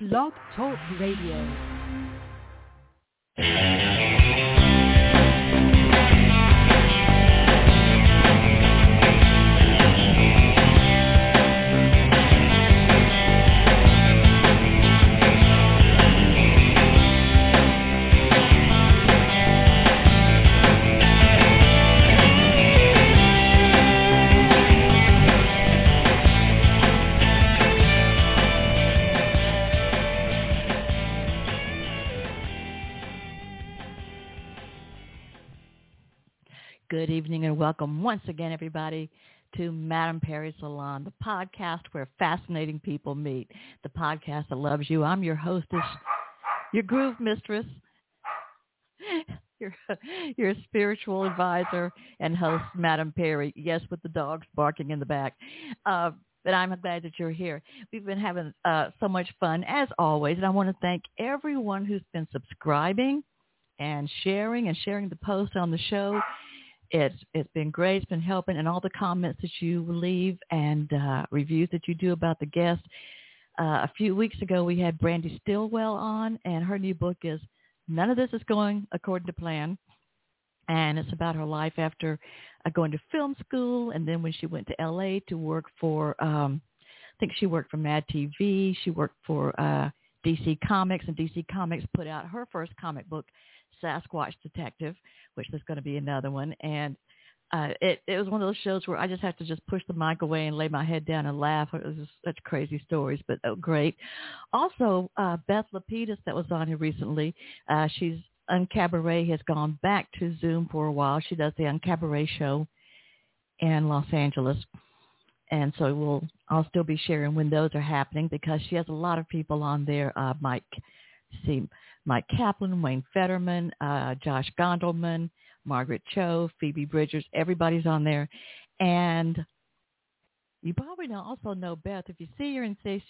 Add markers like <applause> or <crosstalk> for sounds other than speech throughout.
Blog Talk Radio. Good evening and welcome once again, everybody, to Madame Perry Salon, the podcast where fascinating people meet, the podcast that loves you. I'm your hostess, your groove mistress, your, your spiritual advisor and host, Madame Perry. Yes, with the dogs barking in the back. Uh, but I'm glad that you're here. We've been having uh, so much fun, as always, and I want to thank everyone who's been subscribing and sharing and sharing the post on the show it's it's been great. It's been helping, and all the comments that you leave and uh, reviews that you do about the guest. Uh, a few weeks ago, we had Brandy Stillwell on, and her new book is "None of This Is Going According to Plan," and it's about her life after uh, going to film school, and then when she went to L.A. to work for, um, I think she worked for Mad TV. She worked for uh, DC Comics, and DC Comics put out her first comic book, Sasquatch Detective which there's going to be another one. And uh, it it was one of those shows where I just have to just push the mic away and lay my head down and laugh. It was just such crazy stories, but oh, great. Also, uh, Beth Lapidus that was on here recently. Uh, she's Uncabaret has gone back to Zoom for a while. She does the Uncabaret show in Los Angeles. And so we'll, I'll still be sharing when those are happening because she has a lot of people on there. Uh, Mike, see, Mike Kaplan, Wayne Federman, uh, Josh Gondelman, Margaret Cho, Phoebe Bridgers. Everybody's on there. And you probably know, also know Beth. If you see her and say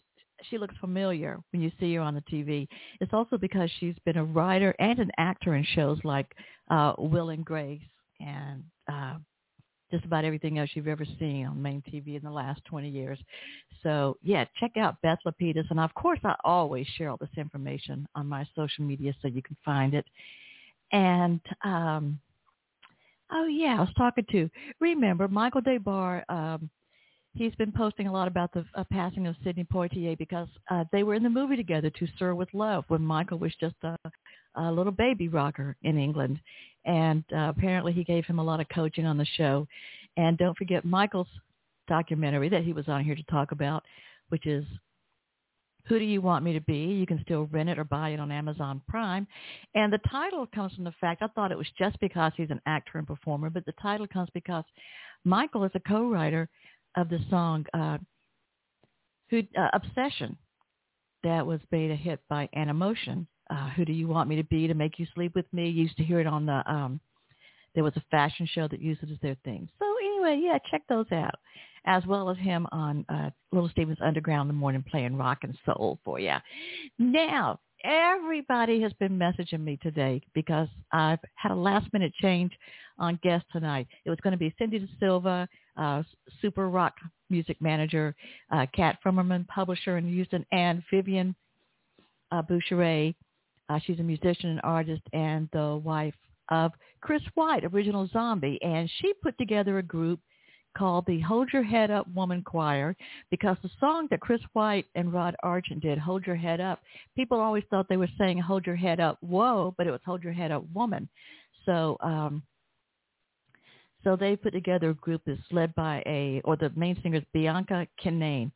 she looks familiar when you see her on the TV, it's also because she's been a writer and an actor in shows like uh, Will and Grace and uh, just about everything else you've ever seen on main TV in the last 20 years. So yeah, check out Beth Lapidus. And of course, I always share all this information on my social media so you can find it. And, um, oh yeah, I was talking to, remember Michael Des Barres, um, he's been posting a lot about the uh, passing of Sidney Poitier because uh, they were in the movie together, To Sir with Love, when Michael was just a, a little baby rocker in England and uh, apparently he gave him a lot of coaching on the show. And don't forget Michael's documentary that he was on here to talk about, which is Who Do You Want Me to Be? You can still rent it or buy it on Amazon Prime. And the title comes from the fact, I thought it was just because he's an actor and performer, but the title comes because Michael is a co-writer of the song uh, Who, uh, Obsession that was made a hit by Animotion uh, who do you want me to be to make you sleep with me? You used to hear it on the, um, there was a fashion show that used it as their thing. So anyway, yeah, check those out, as well as him on uh, Little Steven's Underground in the morning playing rock and soul for you. Now, everybody has been messaging me today because I've had a last minute change on guest tonight. It was going to be Cindy De Silva, uh, super rock music manager, uh, Kat Frummerman, publisher in Houston, and Vivian uh, Boucherat, uh, she's a musician and artist and the wife of Chris White, original zombie. And she put together a group called the Hold Your Head Up Woman Choir because the song that Chris White and Rod Argent did, Hold Your Head Up, people always thought they were saying Hold Your Head Up, whoa, but it was Hold Your Head Up Woman. So, um, so they put together a group that's led by a, or the main singer is Bianca Kinane,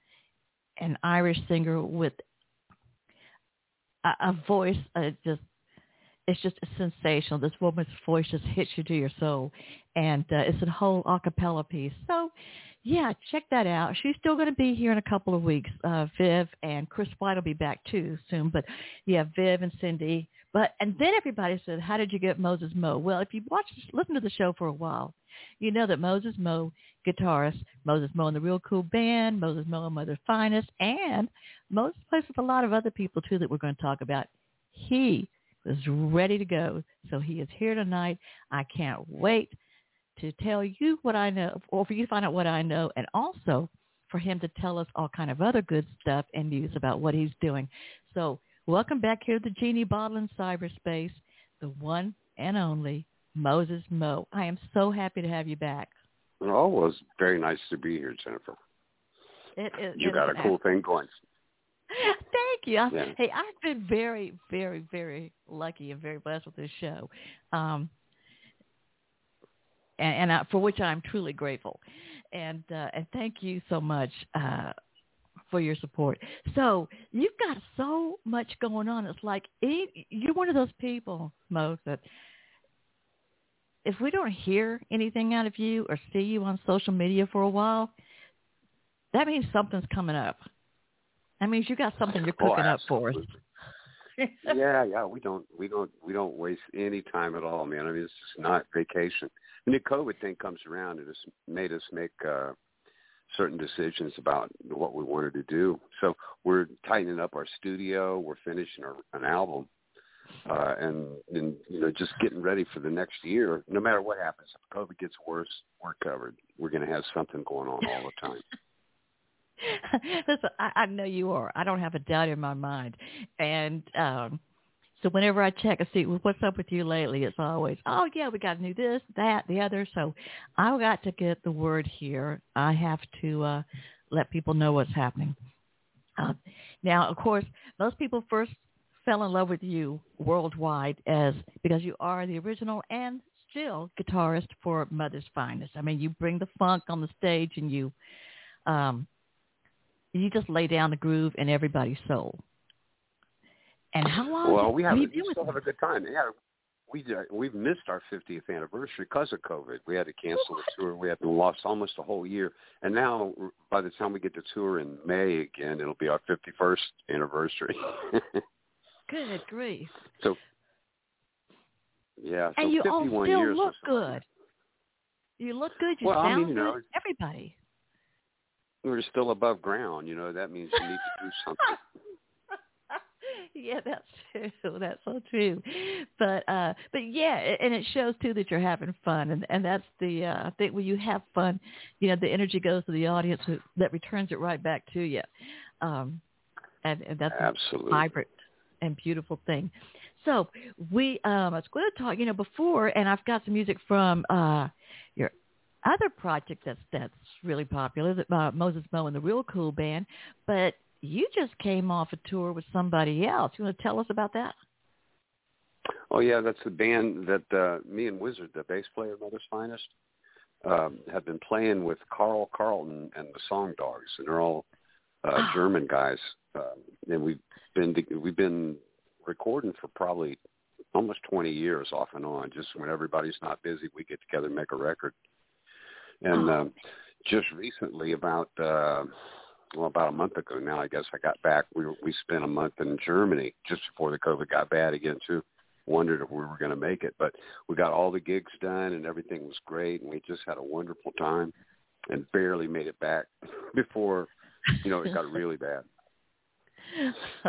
an Irish singer with a, a voice uh, just it's just sensational. This woman's voice just hits you to your soul, and uh, it's a whole a cappella piece. So, yeah, check that out. She's still going to be here in a couple of weeks. Uh, Viv and Chris White will be back too soon. But yeah, Viv and Cindy. But and then everybody said, "How did you get Moses Mo?" Well, if you watch, listen to the show for a while, you know that Moses Mo, guitarist, Moses Mo and the Real Cool Band, Moses Mo and Mother Finest, and Moses plays with a lot of other people too that we're going to talk about. He was ready to go, so he is here tonight. I can't wait to tell you what I know, or for you to find out what I know, and also for him to tell us all kind of other good stuff and news about what he's doing. So welcome back here to the Genie Bottle in cyberspace, the one and only Moses Mo. I am so happy to have you back. Oh, it's very nice to be here, Jennifer. It, it, you got a cool thing going. <laughs> Thank you. Yeah. Hey, I've been very, very, very lucky and very blessed with this show, um, and, and I, for which I'm truly grateful. And uh, and thank you so much uh, for your support. So you've got so much going on. It's like you're one of those people, Mo, that if we don't hear anything out of you or see you on social media for a while, that means something's coming up. That mean, you got something you're cooking oh, up for us. yeah, yeah, we don't, we don't, we don't waste any time at all, man. I mean, it's just not vacation. When the COVID thing comes around, it has made us make uh, certain decisions about what we wanted to do. So we're tightening up our studio. We're finishing our, an album, uh, and and you know just getting ready for the next year. No matter what happens, if COVID gets worse, we're covered. We're going to have something going on all the time. <laughs> <laughs> Listen, I, I know you are. I don't have a doubt in my mind. And um so whenever I check and see what's up with you lately, it's always, oh yeah, we got to do this, that, the other. So I got to get the word here. I have to uh, let people know what's happening. Uh, now, of course, most people first fell in love with you worldwide as because you are the original and still guitarist for Mother's Finest. I mean, you bring the funk on the stage and you um, you just lay down the groove in everybody's soul. And how long? Well, we have we still have a good time. Yeah, we uh, we've missed our 50th anniversary because of COVID. We had to cancel the tour. We had lost almost a whole year. And now, by the time we get to tour in May again, it'll be our 51st anniversary. <laughs> good grief! So, yeah, so and you 51 all still look good. You look good. You well, sound I mean, you good. Everybody we're still above ground. You know, that means you need to do something. <laughs> yeah, that's true. <laughs> That's so true. But uh but yeah, and it shows too that you're having fun and and that's the uh thing when you have fun, you know, the energy goes to the audience that returns it right back to you. Um and, and that's Absolutely. a vibrant and beautiful thing. So we um I was going to talk, you know, before and I've got some music from uh your other project that's that's really popular, that uh, Moses Mo and the Real Cool Band. But you just came off a tour with somebody else. You want to tell us about that? Oh yeah, that's the band that uh, me and Wizard, the bass player of Mother's Finest, um, have been playing with Carl Carlton and the Song Dogs, and they're all uh, oh. German guys. Um, and we've been we've been recording for probably almost 20 years off and on. Just when everybody's not busy, we get together and make a record. And um, just recently, about uh, well, about a month ago now, I guess I got back. We we spent a month in Germany just before the COVID got bad again too. Wondered if we were going to make it, but we got all the gigs done and everything was great, and we just had a wonderful time, and barely made it back <laughs> before you know it got really bad. <laughs>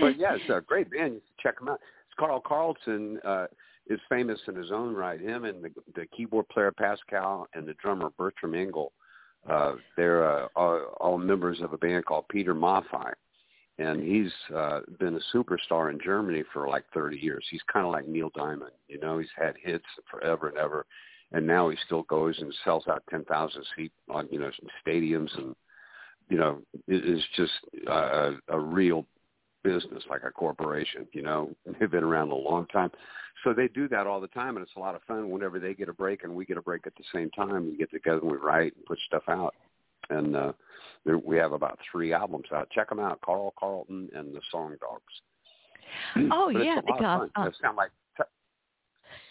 but yeah, it's a great band. You should check them out. It's Carl Carlton. Uh, is famous in his own right. Him and the, the keyboard player Pascal and the drummer Bertram Engel, uh, they're uh, all, all members of a band called Peter Maffay, and he's uh, been a superstar in Germany for like 30 years. He's kind of like Neil Diamond, you know. He's had hits forever and ever, and now he still goes and sells out 10,000 seat on you know stadiums and you know is just uh, a real business like a corporation. You know, <laughs> they've been around a long time. So they do that all the time, and it's a lot of fun. Whenever they get a break and we get a break at the same time, we get together and we write and put stuff out. And uh, there, we have about three albums out. Check them out: Carl Carlton and the Song Dogs. Oh <clears throat> but yeah, it's a lot because. Uh, it sounds like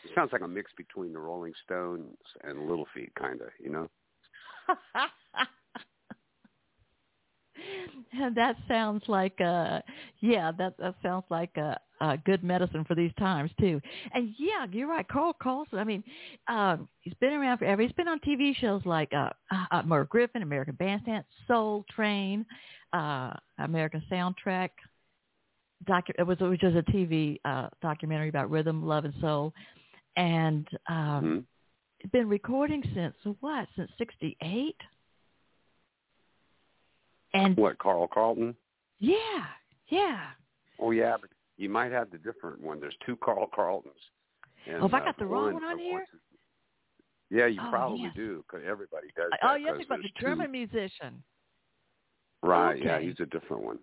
it sounds like a mix between the Rolling Stones and Little Feat, kind of. You know. <laughs> <laughs> that sounds like uh yeah that that sounds like a, a good medicine for these times too. And yeah you're right carl carlton i mean um he's been around forever. He's been on tv shows like uh, uh merv griffin american bandstand soul train uh american soundtrack docu it was which was a tv uh documentary about rhythm love and soul. And um mm-hmm. been recording since what since sixty eight and what Carl Carlton? Yeah, yeah. Oh yeah, but you might have the different one. There's two Carl Carltons. And, oh, if I uh, got the wrong one on here. Yeah, you Oh, probably yes. do because everybody does. Oh, that yes, 'cause about the two- German musician. Right. Yeah, he's a different one.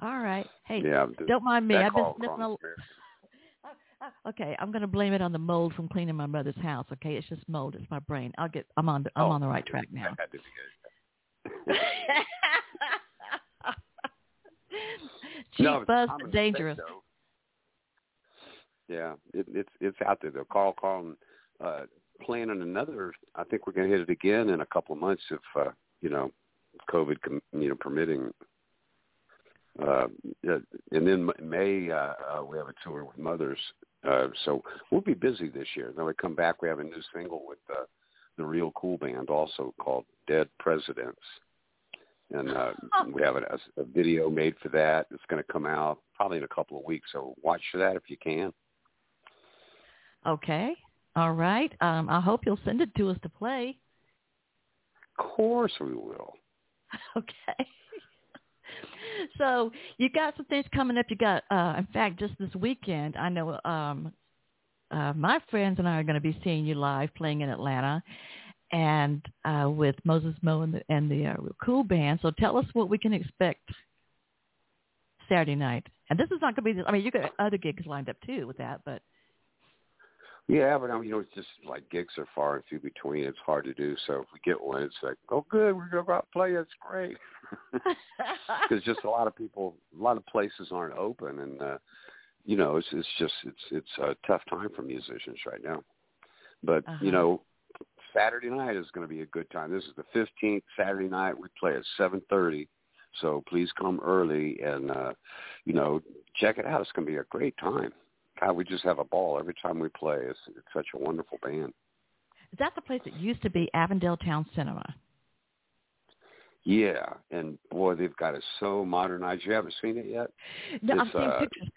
All right. Hey, Yeah. the- don't mind me. I've been sniffing a <laughs> Okay, I'm going to blame it on the mold from cleaning my mother's house. Okay, it's just mold. It's my brain. I'll get. I'm on. The, I'm Oh, on the right <laughs> track now. <laughs> that had to be it. Cheap, No, it's buzz, but dangerous. though. Yeah, it, it's it's out there though. Carl Carlton uh, planning another. I think we're going to hit it again in a couple of months if uh, you know COVID, com- you know, permitting. Uh, and then May uh, uh, we have a tour with Mothers, uh, so we'll be busy this year. Then we come back. We have a new single with uh, the Real Cool Band, also called Dead Presidents, and uh, we have a, a video made for that. It's going to come out probably in a couple of weeks. So watch for that if you can. Okay. All right. Um, I hope you'll send it to us to play. Of course we will. <laughs> Okay. <laughs> so you got some things coming up. You got, uh, in fact, just this weekend, I know um, uh, my friends and I are going to be seeing you live playing in Atlanta, and uh, with Moses Mo and the, and the uh, Cool Band. So tell us what we can expect Saturday night. And this is not going to be. I mean, you got other gigs lined up too with that, but Yeah, but I mean, you know, it's just like gigs are far and few between. It's hard to do. So if we get one, it's like, oh, good, we're going to go out and play. It's great. <laughs> Because just a lot of people, a lot of places aren't open, and uh, you know, it's it's just it's it's a tough time for musicians right now. But Uh-huh. you know, Saturday night is going to be a good time. This is the fifteenth Saturday night. We play at seven thirty. So please come early and uh, you know check it out. It's going to be a great time. God, we just have a ball every time we play. It's, it's such a wonderful band. is that the place that used to be Avondale Town Cinema? Yeah, and boy, they've got it so modernized. You haven't seen it yet? No, I'm seeing uh, pictures.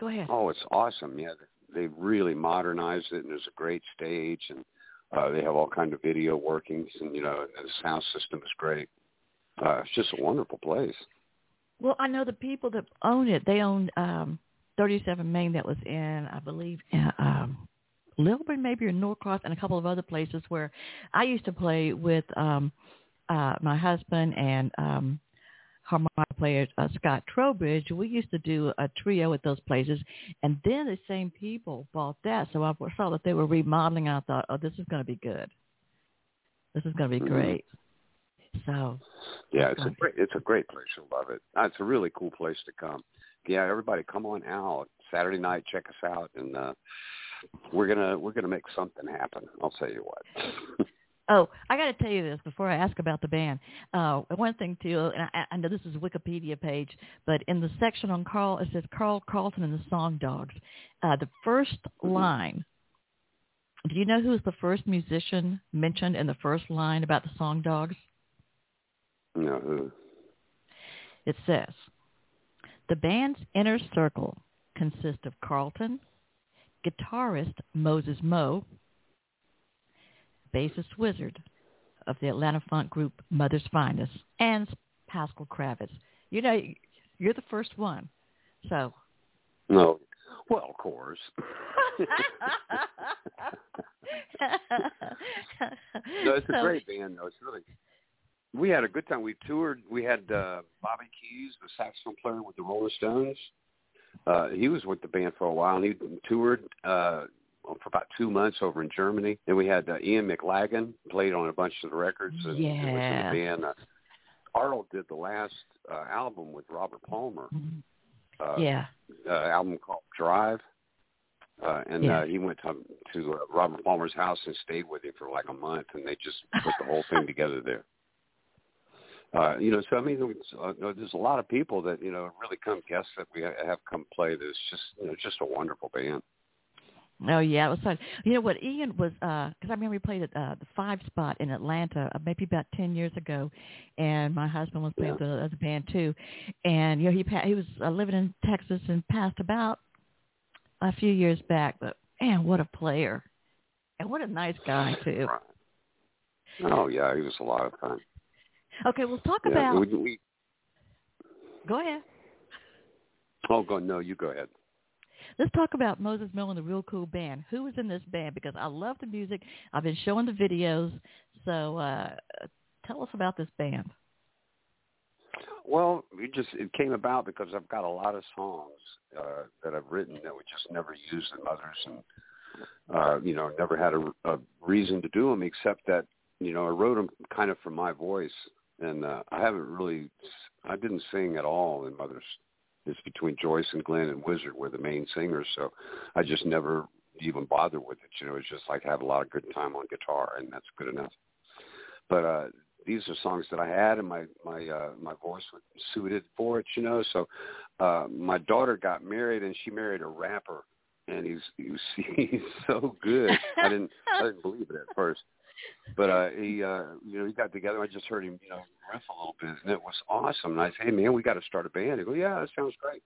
Go ahead. Oh, it's awesome. Yeah, they really modernized it, and there's a great stage, and uh, they have all kind of video workings, and you know, the sound system is great. Uh, it's just a wonderful place. Well, I know the people that own it. They own um, 37 Main that was in, I believe, uh, um, Lilburn maybe or Norcross and a couple of other places where I used to play with um, uh, my husband and um, harmonica player uh, Scott Trowbridge. We used to do a trio at those places, and then the same people bought that. So I saw that they were remodeling. And I thought, oh, this is going to be good. This is going to be Mhm. great. So Yeah, it's a great, it's a great place. You'll love it. Uh, It's a really cool place to come. Yeah, everybody, come on out Saturday night. Check us out, and uh, we're gonna we're gonna make something happen. I'll tell you what. <laughs> Oh, I got to tell you this before I ask about the band. Uh, one thing too, and I, I know this is a Wikipedia page, but in the section on Carl, it says Carl Carlton and the Song Dogs. Uh, the first line. Do you know who was the first musician mentioned in the first line about the Song Dogs? know, who- It says, the band's inner circle consists of Carlton, guitarist Moses Mo, bassist Wizard of the Atlanta funk group Mother's Finest, and Pascal Kravetz. You know, you're the first one. So. no, well, of course. <laughs> No, it's a So- great band, though. It's really. We had a good time. We toured. We had uh, Bobby Keys, the saxophone player with the Rolling Stones. Uh, he was with the band for a while, and he toured uh, for about two months over in Germany. Then we had uh, Ian McLagan played on a bunch of the records. And Yeah. was in the band. Uh, Arnold did the last uh, album with Robert Palmer. Uh, yeah. uh, album called Drive. Uh, and Yeah. uh, he went to to uh, Robert Palmer's house and stayed with him for like a month, and they just put the whole thing together there. Uh, you know, so I mean, there's, uh, there's a lot of people that you know really come guests that we ha- have come play. This just you know just a wonderful band. Oh yeah, it was fun. You know what? Ian was because I remember we played at uh, the Five Spot in Atlanta uh, maybe about ten years ago, and my husband was playing Yeah. with the other band too. And you know he pa- he was uh, living in Texas and passed about a few years back. But man, what a player, and what a nice guy <laughs> too. Oh yeah, he was a lot of fun. Okay, we'll talk Yeah, about. we, we Go ahead. Oh, go no, you go ahead. Let's talk about Moses Mo and the Real Cool Band. Who was in this band? Because I love the music. I've been showing the videos. So uh, tell us about this band. Well, it just it came about because I've got a lot of songs uh, that I've written that we just never used in others, and uh, you know, never had a, a reason to do them except that you know I wrote them kind of for my voice, and uh, I haven't really I didn't sing at all in Mother's. It's between Joyce and Glenn and Wizard were the main singers, so I just never even bothered with it. You know, it's just like have a lot of good time on guitar, and that's good enough. But uh, these are songs that I had, and my my uh, my voice was suited for it. You know, so uh, my daughter got married, and she married a rapper, and he's he's <laughs> he's so good. I didn't I didn't believe it at first, but uh, he uh, you know he got together. I just heard him you know riff a little bit, and it was awesome. And I said, hey man, we got to start a band. He go, yeah, that sounds great.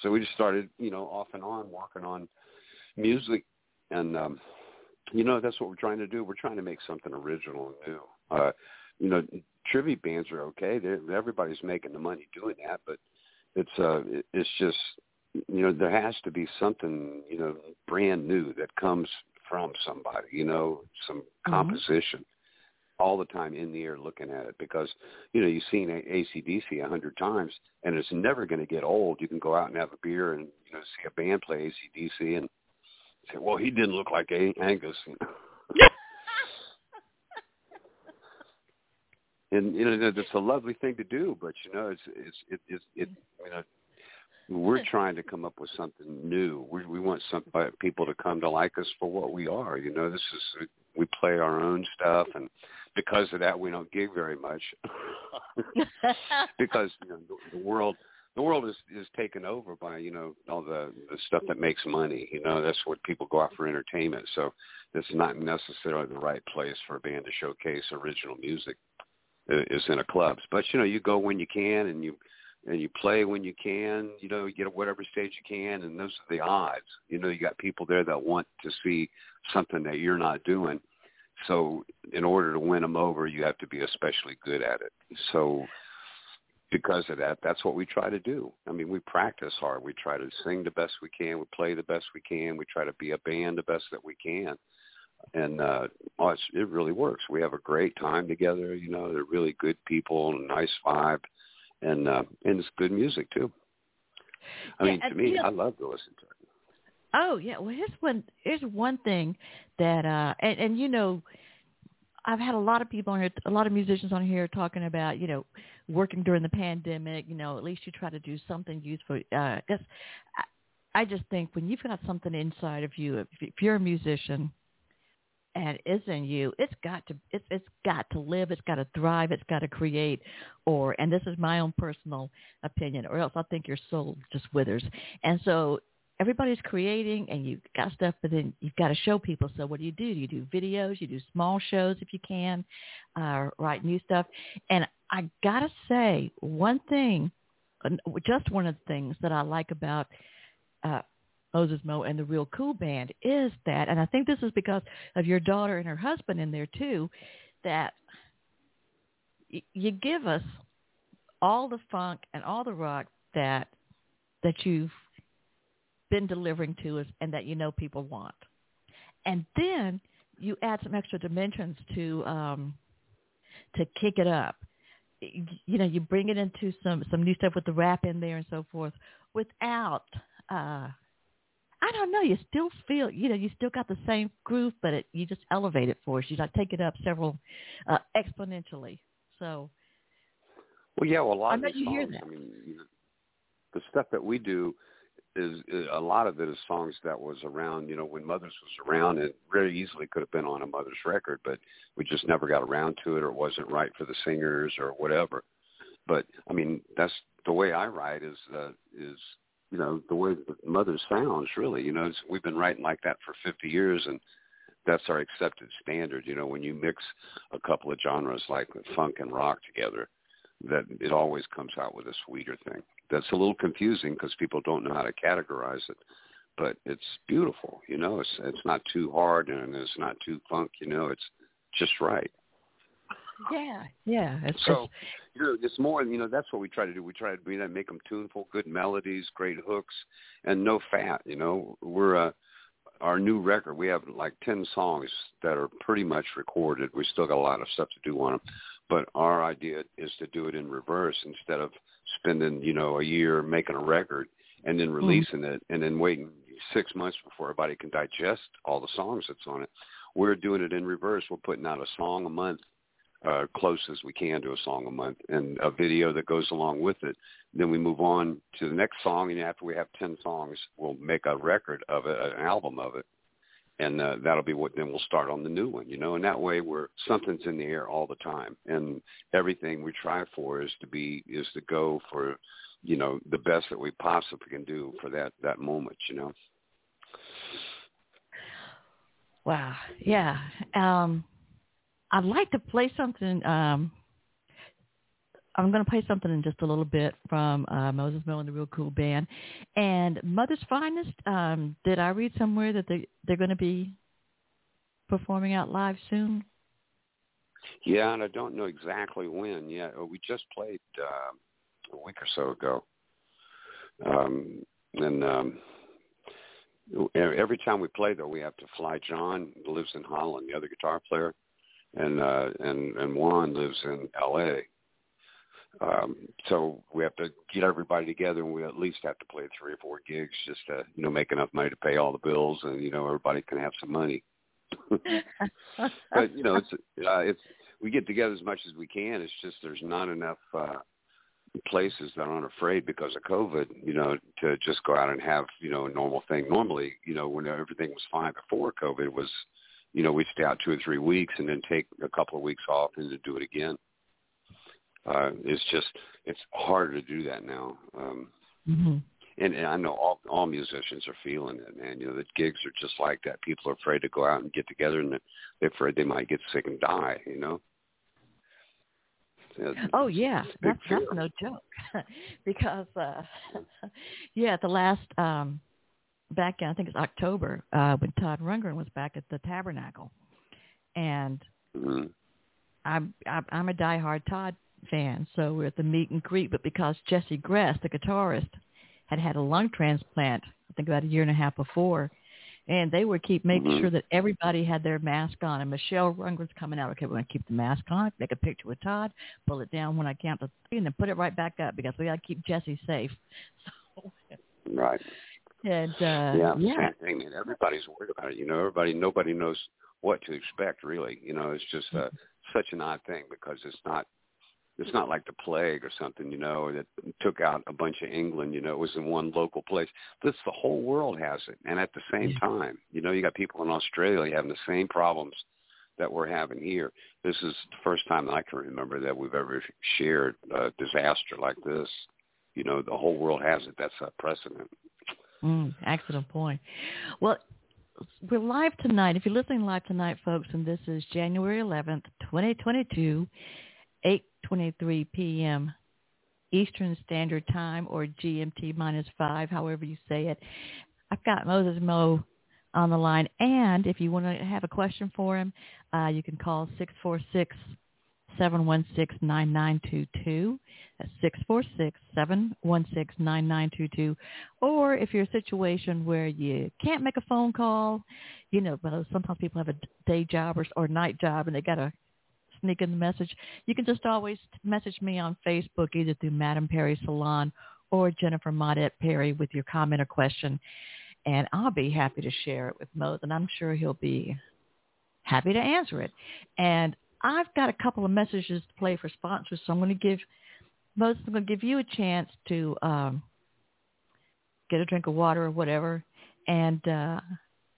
So we just started you know off and on working on music, and um, you know that's what we're trying to do. We're trying to make something original and new. Uh, you know, tribute bands are okay. They're, everybody's making the money doing that, but it's uh, it's just you know there has to be something you know brand new that comes from somebody. You know, some mm-hmm. composition. All the time in the air looking at it because you know you've seen ACDC a hundred times and it's never going to get old. You can go out and have a beer and you know see a band play ACDC and say, well, he didn't look like Angus. You <laughs> know? and you know it's a lovely thing to do but you know it's it's it, it's it you know we're trying to come up with something new. We we want some uh, people to come to like us for what we are you know? This is we play our own stuff and because of that we don't gig very much. <laughs> Because you know the, the world the world is is taken over by you know all the the stuff that makes money you know? That's what people go out for entertainment. So it's not necessarily the right place for a band to showcase original music uh, is in a clubs. But you know, you go when you can, and you and you play when you can. You know, you get whatever stage you can, and those are the odds. You know, you got people there that want to see something that you're not doing. So, in order to win them over, you have to be especially good at it. So, because of that, that's what we try to do. I mean, we practice hard. We try to sing the best we can. We play the best we can. We try to be a band the best that we can and uh oh, it's, it really works. We have a great time together. You know, they're really good people nice vibe, and uh, and it's good music too. I yeah, mean, to me, you know, I love to listen to it. Oh yeah, well here's one here's one thing that uh and, and you know I've had a lot of people on here, a lot of musicians on here talking about, you know, working during the pandemic. You know, at least you try to do something useful. Uh, I, I just think when you've got something inside of you, if, if you're a musician, and is in you, it's got to it's it's got to live, it's got to thrive, it's got to create, or and this is my own personal opinion, or else I think your soul just withers. And so everybody's creating, and you got stuff, but then you've got to show people. So what do you do? You do videos, you do small shows if you can, uh, write new stuff. And I gotta say one thing, just one of the things that I like about uh, Moses Mo and the Real Cool Band is that, and I think this is because of your daughter and her husband in there too, that y- you give us all the funk and all the rock that that you've been delivering to us and that you know people want. And then you add some extra dimensions to um, to kick it up. You know, you bring it into some some new stuff with the rap in there and so forth without uh, I don't know. You still feel, you know, you still got the same groove, but it, you just elevate it for us. You like take it up several uh, exponentially. So. Well, yeah. Well, a lot I of you songs. I mean, you know, the stuff that we do is, is a lot of it is songs that was around, you know, when Mothers was around. It very easily could have been on a Mothers record, but we just never got around to it, or it wasn't right for the singers, or whatever. But I mean, that's the way I write. Is uh, is you know the way the mother sounds really you know we've been writing like that for 50 years and that's our accepted standard you know when you mix a couple of genres like funk and rock together that it always comes out with a sweeter thing. That's a little confusing because people don't know how to categorize it but it's beautiful you know it's it's not too hard and it's not too funk you know it's just right Yeah, yeah. It's so, you know, it's more. You know, that's what we try to do. We try to you know, make them tuneful, good melodies, great hooks, and no fat. You know, we're uh, our new record. We have like ten songs that are pretty much recorded. We still got a lot of stuff to do on them, but our idea is to do it in reverse instead of spending you know a year making a record and then mm-hmm. releasing mm. it and then waiting six months before everybody can digest all the songs that's on it. We're doing it in reverse. We're putting out a song a month, uh, close as we can to a song a month, and a video that goes along with it. Then we move on to the next song, and after we have ten songs, we'll make a record of it, an album of it, and uh, that'll be what. Then we'll start on the new one, you know. And that way, we're something's in the air all the time, and everything we try for is to be is to go for you know the best that we possibly can do for that that moment you know wow yeah um i'd like to play something um i'm going to play something in just a little bit from uh moses mo and the real cool band and mother's finest um did i read somewhere that they they're going to be performing out live soon yeah and i don't know exactly when yet we just played uh a week or so ago. Um, and um, every time we play, though, we have to fly. John lives in Holland, the other guitar player, and uh, and and Juan lives in L.A. Um, so we have to get everybody together, and we at least have to play three or four gigs just to you know make enough money to pay all the bills, and you know everybody can have some money. <laughs> but you know it's uh, it's we get together as much as we can. It's just there's not enough. uh places that aren't afraid because of COVID, you know, to just go out and have, you know, a normal thing. Normally, you know, when everything was fine before COVID was, you know, we'd stay out two or three weeks and then take a couple of weeks off and then do it again. Uh, it's just, it's harder to do that now. Um, mm-hmm. and, and I know all, all musicians are feeling it, man. You know, the gigs are just like that. People are afraid to go out and get together and they're afraid they might get sick and die, you know? oh yeah, that's, that's no joke. <laughs> because uh <laughs> yeah, the last um back in I think it's October, uh when Todd Rundgren was back at the Tabernacle. And mm-hmm. I'm I'm a diehard Todd fan, so we're at the meet and greet, but because Jesse Gress, the guitarist, had had a lung transplant, I think about a year and a half before, and they would keep making mm-hmm. sure that everybody had their mask on. And Michelle Rundgren's coming out. Okay, we're going to keep the mask on. Make a picture with Todd. Pull it down when I count to three, and then put it right back up because we got to keep Jesse safe. <laughs> So, right. And uh, yeah, yeah, same thing. And everybody's worried about it. You know, everybody, nobody knows what to expect. Really, you know, it's just uh, mm-hmm. such an odd thing because it's not it's not like the plague or something, you know, that took out a bunch of England, you know, it was in one local place. This the whole world has it. And at the same yeah. time, you know, you got people in Australia having the same problems that we're having here. This is the first time I can remember that we've ever shared a disaster like this. You know, the whole world has it. That's a precedent. Mm, excellent point. Well, we're live tonight. If you're listening live tonight, folks, and this is January 11th, 2022, 8.23 p.m. Eastern Standard Time or GMT minus 5, however you say it. I've got Moses Mo on the line. And if you want to have a question for him, uh, you can call 646 716 9922. That's 646 716 9922. Or if you're a situation where you can't make a phone call, you know, sometimes people have a day job or, or night job and they got to sneak in the message, you can just always message me on Facebook either through Madam Perry Salon or Jennifer Maudette Perry with your comment or question. And I'll be happy to share it with Mose, and I'm sure he'll be happy to answer it. And I've got a couple of messages to play for sponsors, so I'm going to give Mose, I'm going to give you a chance to um, get a drink of water or whatever. And uh,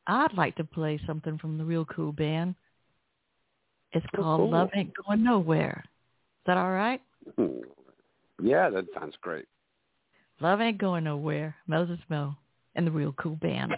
I'd like to play something from the Real Cool Band. It's called cool. Love Ain't Going Nowhere. Is that all right? Yeah, that sounds great. Love Ain't Going Nowhere. Moses Mo and the Real Cool Band.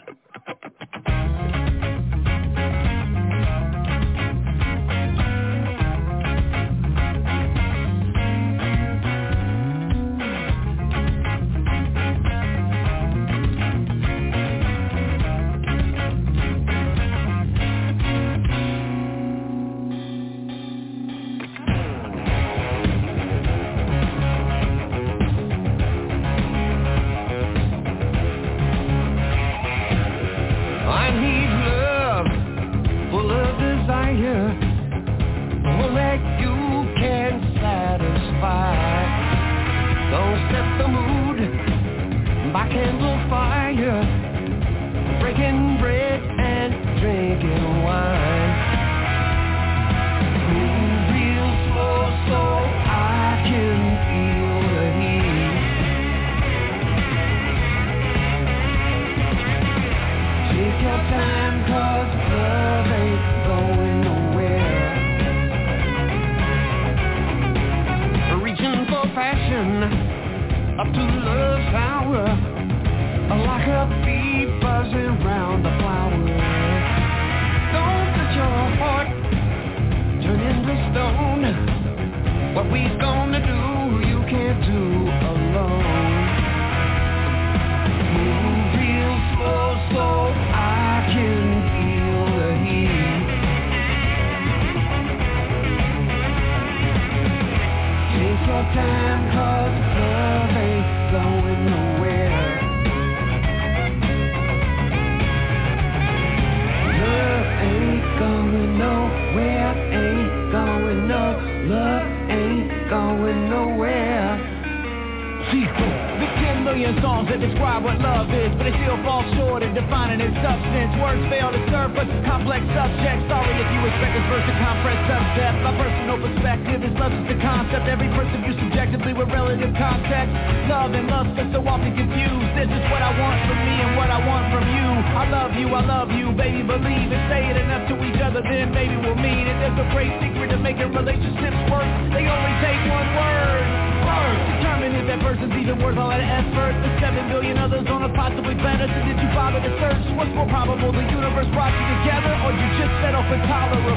So often confused. This is what I want from me and what I want from you. I love you, I love you, baby. Believe and say it enough to each other, then maybe we'll meet. And there's a great secret to making relationships work. They only take one word. Word. Determine if that person's even worth all that effort. The seven billion others on a possibly better. So did you bother to search? What's more probable? The universe brought you together, or you just settle for tolerable?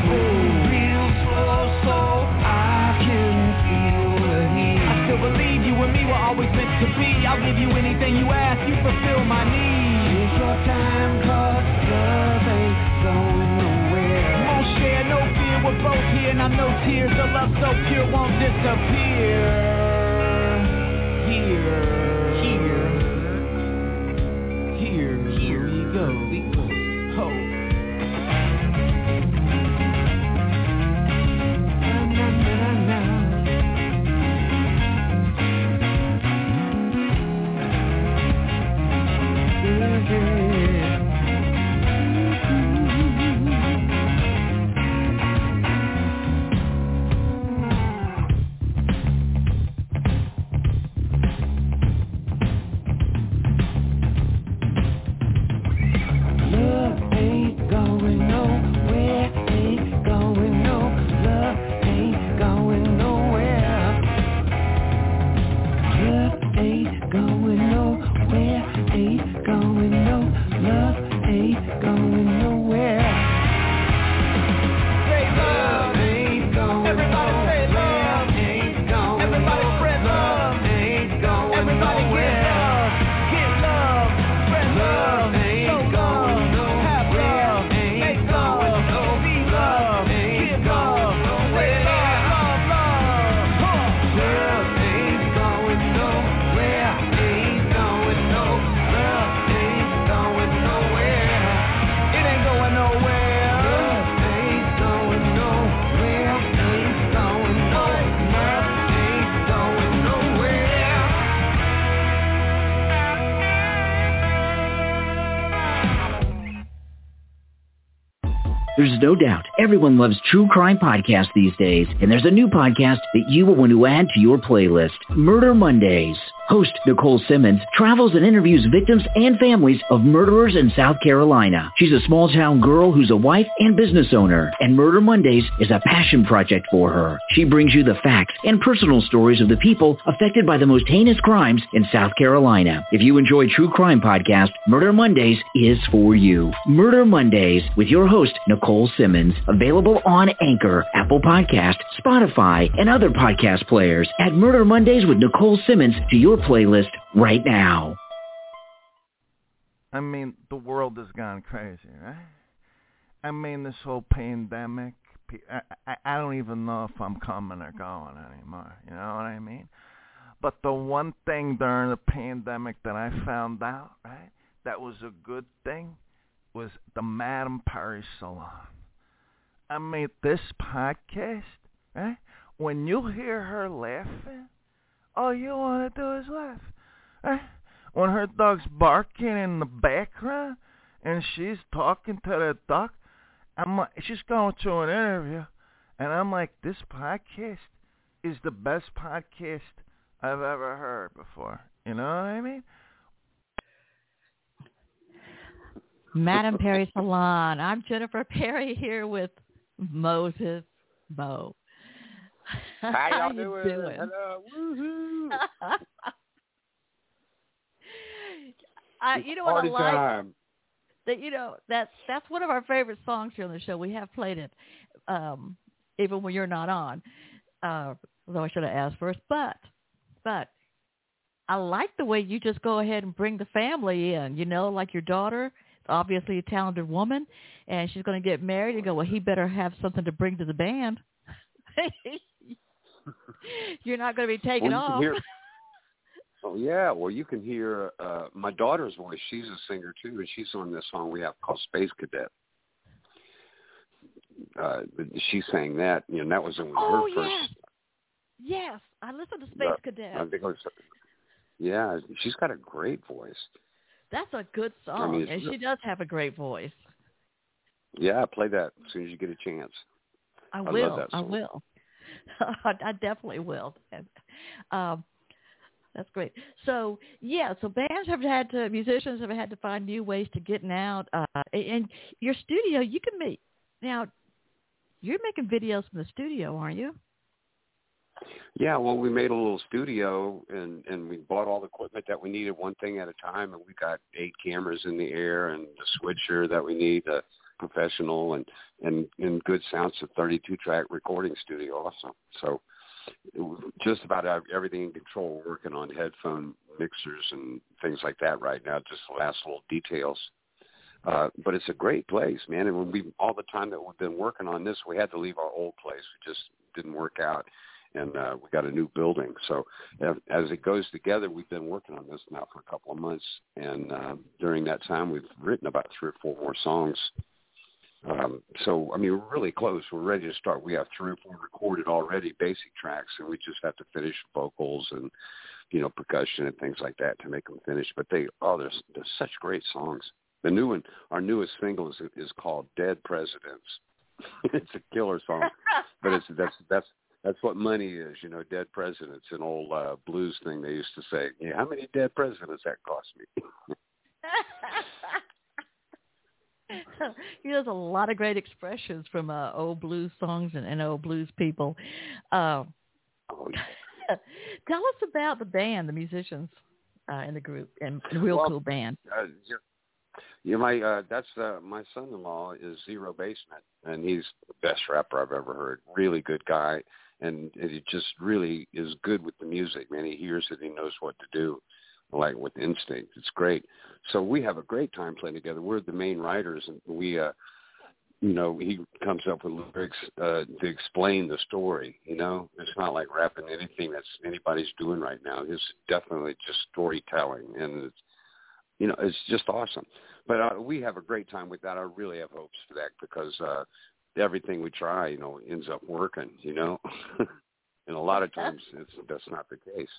Real slow so I can feel the heat. I still believe you and me were always meant be. I'll give you anything you ask. You fulfill my needs. It's your time, 'cause love ain't going nowhere. Won't share no fear. We're both here, and I know tears of love so pure won't disappear. No doubt everyone loves true crime podcasts these days, and there's a new podcast that you will want to add to your playlist, Murder Mondays. Host Nicole Simmons travels and interviews victims and families of murderers in South Carolina. She's a small town girl who's a wife and business owner, and Murder Mondays is a passion project for her. She brings you the facts and personal stories of the people affected by the most heinous crimes in South Carolina. If you enjoy true crime podcasts, Murder Mondays is for you. Murder Mondays with your host, Nicole Simmons. Available on Anchor, Apple Podcast, Spotify, and other podcast players. Add Murder Mondays with Nicole Simmons to your playlist right now. I mean, the world has gone crazy, right? I mean, this whole pandemic, I, I, I don't even know if I'm coming or going anymore. You know what I mean? But the one thing during the pandemic that I found out, right, that was a good thing, was the Madame Perry Salon. I mean, this podcast, right? When you hear her laughing, all you want to do is laugh. Eh? When her dog's barking in the background and she's talking to the dog, I'm like, she's going to an interview, and I'm like, this podcast is the best podcast I've ever heard before. You know what I mean? Madame Perry Salon. I'm Jennifer Perry here with Moses Mo. <laughs> How y'all you doing? doing? Hello. Woohoo. <laughs> uh, you know what I like? time. That you know that's that's one of our favorite songs here on the show. We have played it, um, even when you're not on. Uh, although I should have asked first, but but I like the way you just go ahead and bring the family in. You know, like your daughter, obviously a talented woman, and she's going to get married. And go, well, he better have something to bring to the band. <laughs> <laughs> You're not going to be taken Well, off. hear- <laughs> Oh yeah, well you can hear uh my daughter's voice. She's a singer too, and she's on this song we have called Space Cadet. Uh she sang that, you know, and that was in Oh, her first yes. Yes, I listened to Space Uh, Cadet. I think it was Yeah, she's got a great voice. That's a good song, mean, and she does have a great voice. Yeah, play that as soon as you get a chance. I love will. I will. <laughs> I definitely will. Um, that's great. So yeah, so bands have had to, musicians have had to find new ways to getting out. Uh, and your studio, you can make now. You're making videos from the studio, aren't you? Yeah, well, we made a little studio and and we bought all the equipment that we needed, one thing at a time, and we got eight cameras in the air and the switcher that we need, professional and and and good sounds, a 32 track recording studio also. So it just about everything in control. Working on headphone mixers and things like that right now, just the last little details. Uh, but it's a great place, man. And when we all the time that we've been working on this, we had to leave our old place. We just didn't work out and uh, we got a new building. So as it goes together, we've been working on this now for a couple of months, and uh, during that time, we've written about three or four more songs. Um, so I mean, we're really close. We're ready to start. We have three or four recorded already, basic tracks, and we just have to finish vocals and you know percussion and things like that to make them finished. But they oh, they're, they're such great songs. The new one, our newest single is is called "Dead Presidents." <laughs> it's a killer song, but it's that's that's that's what money is, you know, dead presidents, an old uh, blues thing they used to say. Yeah, how many dead presidents that cost me? <laughs> <laughs> There's a lot of great expressions from uh, old blues songs and, and old blues people. Uh, <laughs> tell us about the band, the musicians uh, in the group, and the real Well, cool band. uh, yeah, yeah, my uh, that's uh, my son-in-law is Zero Basement, and he's the best rapper I've ever heard. Really good guy, and he just really is good with the music. Man, he hears it, he knows what to do, like with instinct. It's great. So we have a great time playing together. We're the main writers, and we, uh, you know, he comes up with lyrics uh, to explain the story. You know, it's not like rapping anything that's anybody's doing right now. It's definitely just storytelling, and it's you know, it's just awesome. But uh, we have a great time with that. I really have hopes for that because uh, everything we try, you know, ends up working. You know, <laughs> and a lot of times it's that's not the case.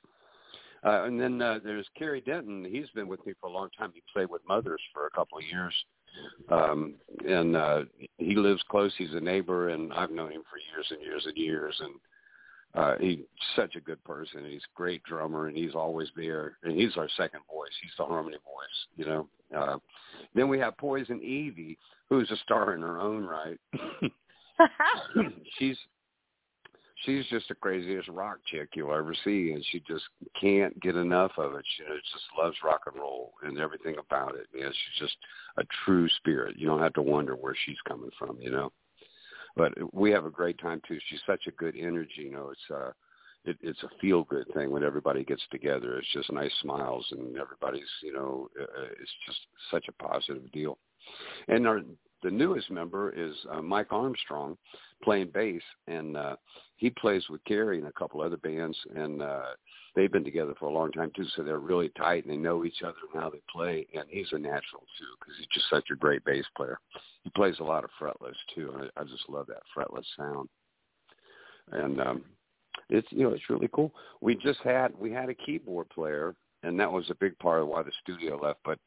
Uh, and then uh, there's Kerry Denton. He's been with me for a long time. He played with Mothers for a couple of years, um, and uh, he lives close. He's a neighbor, and I've known him for years and years and years. And uh, he's such a good person. He's a great drummer, and he's always there. And he's our second voice. He's the harmony voice, you know. Uh, then we have Poison Evie, who's a star in her own right. <laughs> <laughs> she's she's just the craziest rock chick you'll ever see, and she just can't get enough of it. She just loves rock and roll and everything about it. You know, she's just a true spirit. You don't have to wonder where she's coming from, you know. But we have a great time too. She's such a good energy. You know, it's uh, it, it's a feel good thing when everybody gets together. It's just nice smiles and everybody's, you know, uh, it's just such a positive deal. And our the newest member is uh, Mike Armstrong playing bass, and uh, he plays with Kerry and a couple other bands, and uh, they've been together for a long time too. So they're really tight, and they know each other and how they play. And he's a natural too because he's just such a great bass player. He plays a lot of fretless too, and I, I just love that fretless sound. And um, it's you know it's really cool. We just had we had a keyboard player, and that was a big part of why the studio left. But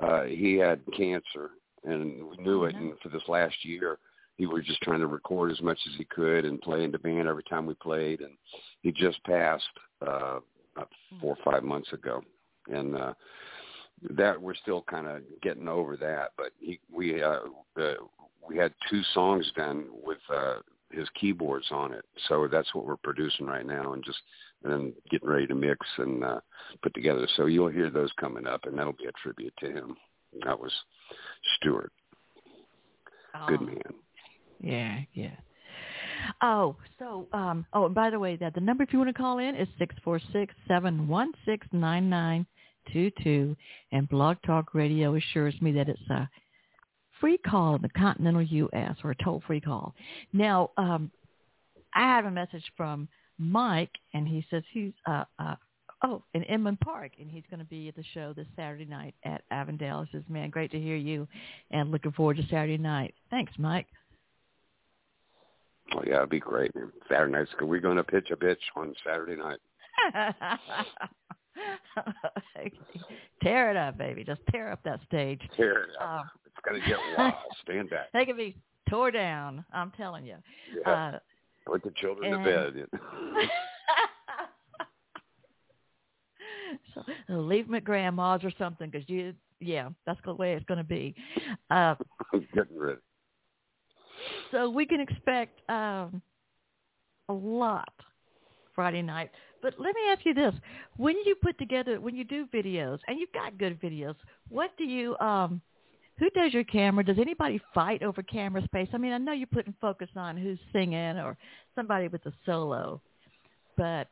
uh, he had cancer, and we knew it. And for this last year, he was just trying to record as much as he could and play in the band every time we played. And he just passed uh, about four or five months ago, and uh, that we're still kind of getting over that. But he, we uh, uh, we had two songs done with uh, his keyboards on it. So that's what we're producing right now and just and getting ready to mix and uh, put together. So you'll hear those coming up, and that'll be a tribute to him. That was Stuart. Oh, Good man. Yeah, yeah. Oh, so um oh and by the way that the number if you want to call in is six four six seven one six nine nine two two and Blog Talk Radio assures me that it's a free call in the continental US or a toll free call. Now, um I have a message from Mike and he says he's uh uh Oh, in Inman Park, and he's going to be at the show this Saturday night at Avondale. He says, "Man, great to hear you, and looking forward to Saturday night." Thanks, Mike. Oh yeah, it'd be great. Man. Saturday night's good. We're going to pitch a bitch on Saturday night. <laughs> tear it up, baby. Just tear up that stage. Tear it up. Um, it's gonna get wild. <laughs> Stand back. They can be tore down. I'm telling you. Yeah. Uh, Put the children and- to bed. <laughs> so leave them at grandma's or something because you, yeah, that's the way it's going to be. Uh, I'm getting ready. so we can expect um, a lot Friday night. But let me ask you this: When you put together, when you do videos, and you've got good videos, what do you? Um, who does your camera? Does anybody fight over camera space? I mean, I know you're putting focus on who's singing or somebody with a solo, but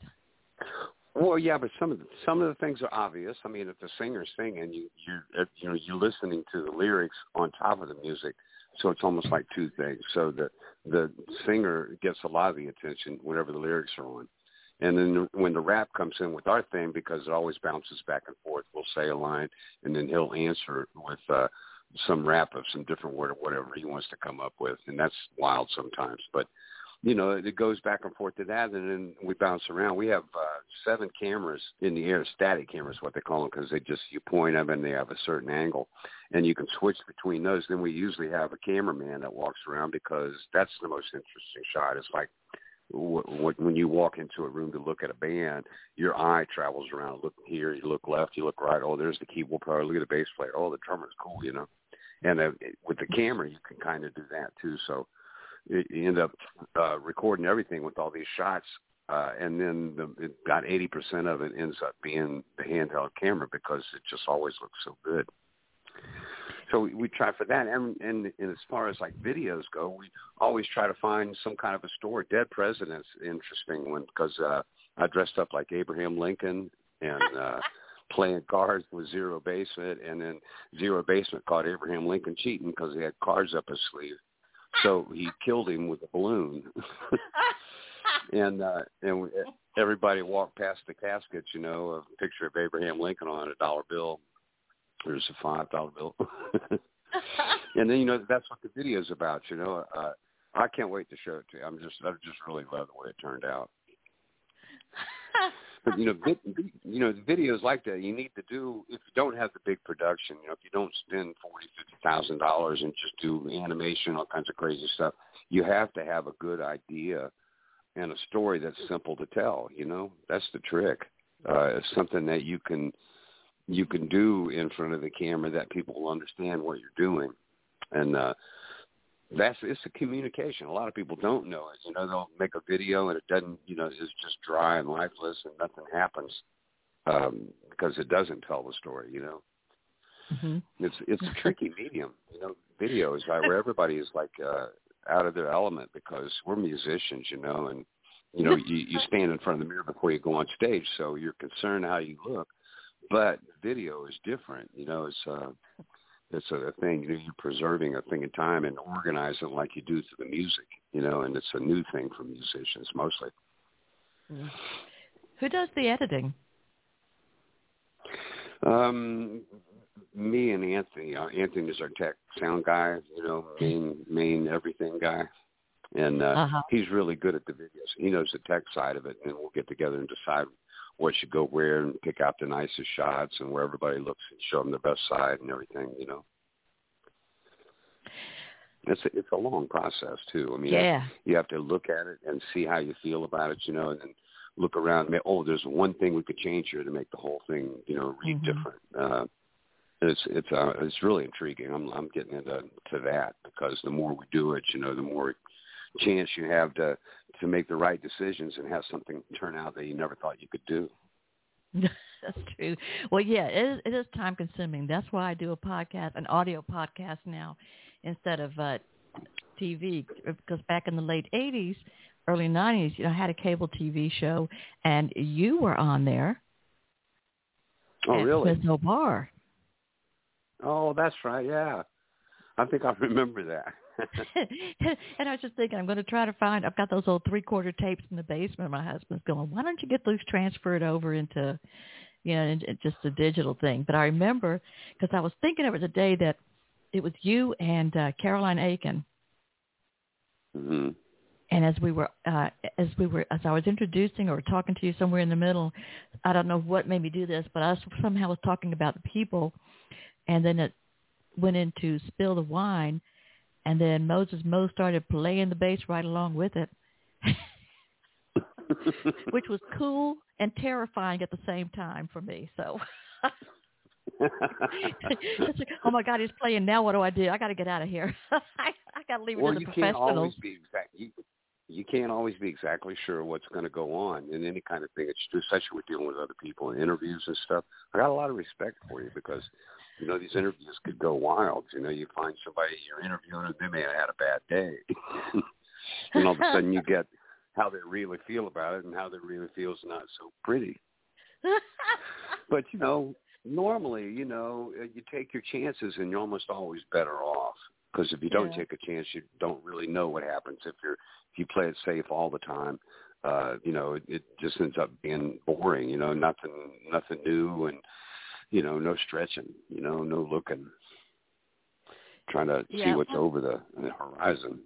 Well, yeah, but some of the, some of the things are obvious. I mean, if the singer's singing, you you you know you're listening to the lyrics on top of the music, so it's almost like two things. So the the singer gets a lot of the attention whenever the lyrics are on, and then when the rap comes in with our thing, because it always bounces back and forth, we'll say a line, and then he'll answer with uh, some rap of some different word or whatever he wants to come up with, and that's wild sometimes, but you know, it goes back and forth to that, and then we bounce around. We have uh, seven cameras in the air, static cameras, what they call them, because they just you point them and they have a certain angle, and you can switch between those. Then we usually have a cameraman that walks around because that's the most interesting shot. It's like wh- wh- when you walk into a room to look at a band, your eye travels around. Look here, you look left, you look right. Oh, there's the keyboard player. Look at the bass player. Oh, the drummer's cool, you know. And uh, with the camera, you can kind of do that too. So you end up uh, recording everything with all these shots, uh, and then the, it, about eighty percent of it ends up being the handheld camera because it just always looks so good. So we, we try for that, and, and and as far as like videos go, we always try to find some kind of a story. Dead President's interesting one because uh, I dressed up like Abraham Lincoln and. uh <laughs> playing cards with Zero Basement, and then Zero Basement caught Abraham Lincoln cheating because he had cards up his sleeve <laughs> so he killed him with a balloon. <laughs> And uh and we- everybody walked past the casket you know a picture of abraham lincoln on a dollar bill. There's a five dollar bill. <laughs> And then you know that's what the video's about you know. Uh i can't wait to show it to you. I'm just i just really love the way it turned out you know, vi- vi- you know, videos like that you need to do if you don't have the big production. You know, if you don't spend forty, fifty thousand dollars and just do animation, all kinds of crazy stuff, you have to have a good idea and a story that's simple to tell. You know, that's the trick. Uh, it's something that you can you can do in front of the camera that people will understand what you're doing, and uh, that's it's a communication. A lot of people don't know it. You know, they'll make a video and it doesn't, you know, it's just dry and lifeless and nothing happens um, because it doesn't tell the story. You know, hmm it's it's a tricky medium. You know, video is like where everybody is like uh, out of their element because we're musicians. You know, and you know you you stand in front of the mirror before you go on stage, so you're concerned how you look. But video is different. You know, it's uh, it's a, a thing. You know, you're preserving a thing in time and organizing like you do through the music. You know, and it's a new thing for musicians mostly. who does the editing? Um, me and Anthony. Uh, Anthony is our tech sound guy. You know, main main everything guy. and uh, Uh-huh. he's really good at the videos. He knows the tech side of it, and we'll get together and decide what should go where and pick out the nicest shots and where everybody looks and show them the best side and everything. You know, it's a, it's a long process too. I mean, Yeah. you have to look at it and see how you feel about it, you know, and then look around. And, oh, there's one thing we could change here to make the whole thing, you know, read Mhm. different. Uh, it's it's uh, it's really intriguing. I'm I'm getting into to that because the more we do it, you know, the more chance you have to to make the right decisions and have something turn out that you never thought you could do. <laughs> That's true. Well, yeah, it is, it is time consuming. That's why I do a podcast, an audio podcast now, instead of uh, TV. Because back in the late '80s, early '90s, you know, I had a cable TV show, and you were on there. Oh, at really? Fresno Bar. Oh, that's right. Yeah, I think I remember that. <laughs> and I was just thinking, I'm going to try to find. I've got those old three-quarter tapes in the basement. My husband's going, why don't you get those transferred over into, you know, just a digital thing? But I remember because I was thinking of it the day that it was you and uh, Caroline Aiken, hmm and as we were uh, as we were as I was introducing or talking to you somewhere in the middle, I don't know what made me do this, but I somehow was talking about the people, and then it went into spill the wine, and then Moses Mo started playing the bass right along with it, <laughs> which was cool and terrifying at the same time for me. So, like, oh my God, he's playing now. What do I do? I got to get out of here. <laughs> I, I got to leave it well, to the you can't professionals. always be exact. You, you can't always be exactly sure what's going to go on in any kind of thing. Especially with dealing with other people in interviews and stuff. I got a lot of respect for you because you know these interviews could go wild. You know, you find somebody you're interviewing and they may have had a bad day, <laughs> and all of a sudden you get how they really feel about it and how they really feel is not so pretty. But you know, normally, you know, uh, you take your chances and you're almost always better off. Because if you don't Yeah. take a chance, you don't really know what happens. If you're if you play it safe all the time, uh, you know, it, it just ends up being boring. You know, nothing nothing new, and you know, no stretching. You know, no looking, trying to see what's over the, the horizon.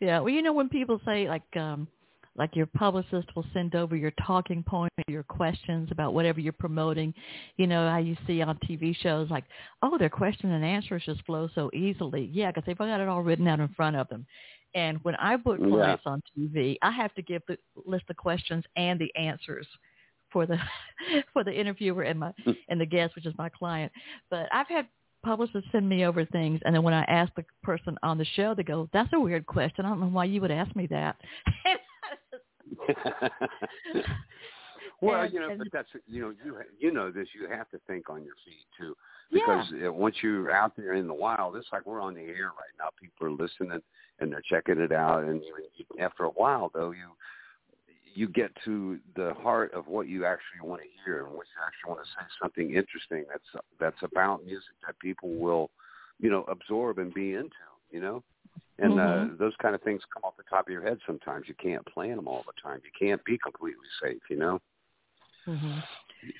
Yeah, well, you know when people say like um like your publicist will send over your talking point, your questions about whatever you're promoting. You know how you see on TV shows like, oh, their question and answers just flow so easily. Yeah, because they've got it all written out in front of them. And when I book Yeah. clients on TV, I have to give the list the questions and the answers for the <laughs> for the interviewer and my and the guest, which is my client. But I've had publicists send me over things, and then when I ask the person on the show, they go, "That's a weird question. I don't know why you would ask me that." <laughs> well, And- you know, and- but that's you know you you know this. You have to think on your feet too, because uh once you're out there in the wild, it's like we're on the air right now. People are listening and they're checking it out, and you, after a while, though, you you get to the heart of what you actually want to hear, and what you actually want to say something interesting that's that's about music that people will, you know, absorb and be into. You know. And uh, Mhm. those kind of things come off the top of your head sometimes. You can't plan them all the time. You can't be completely safe, you know. hmm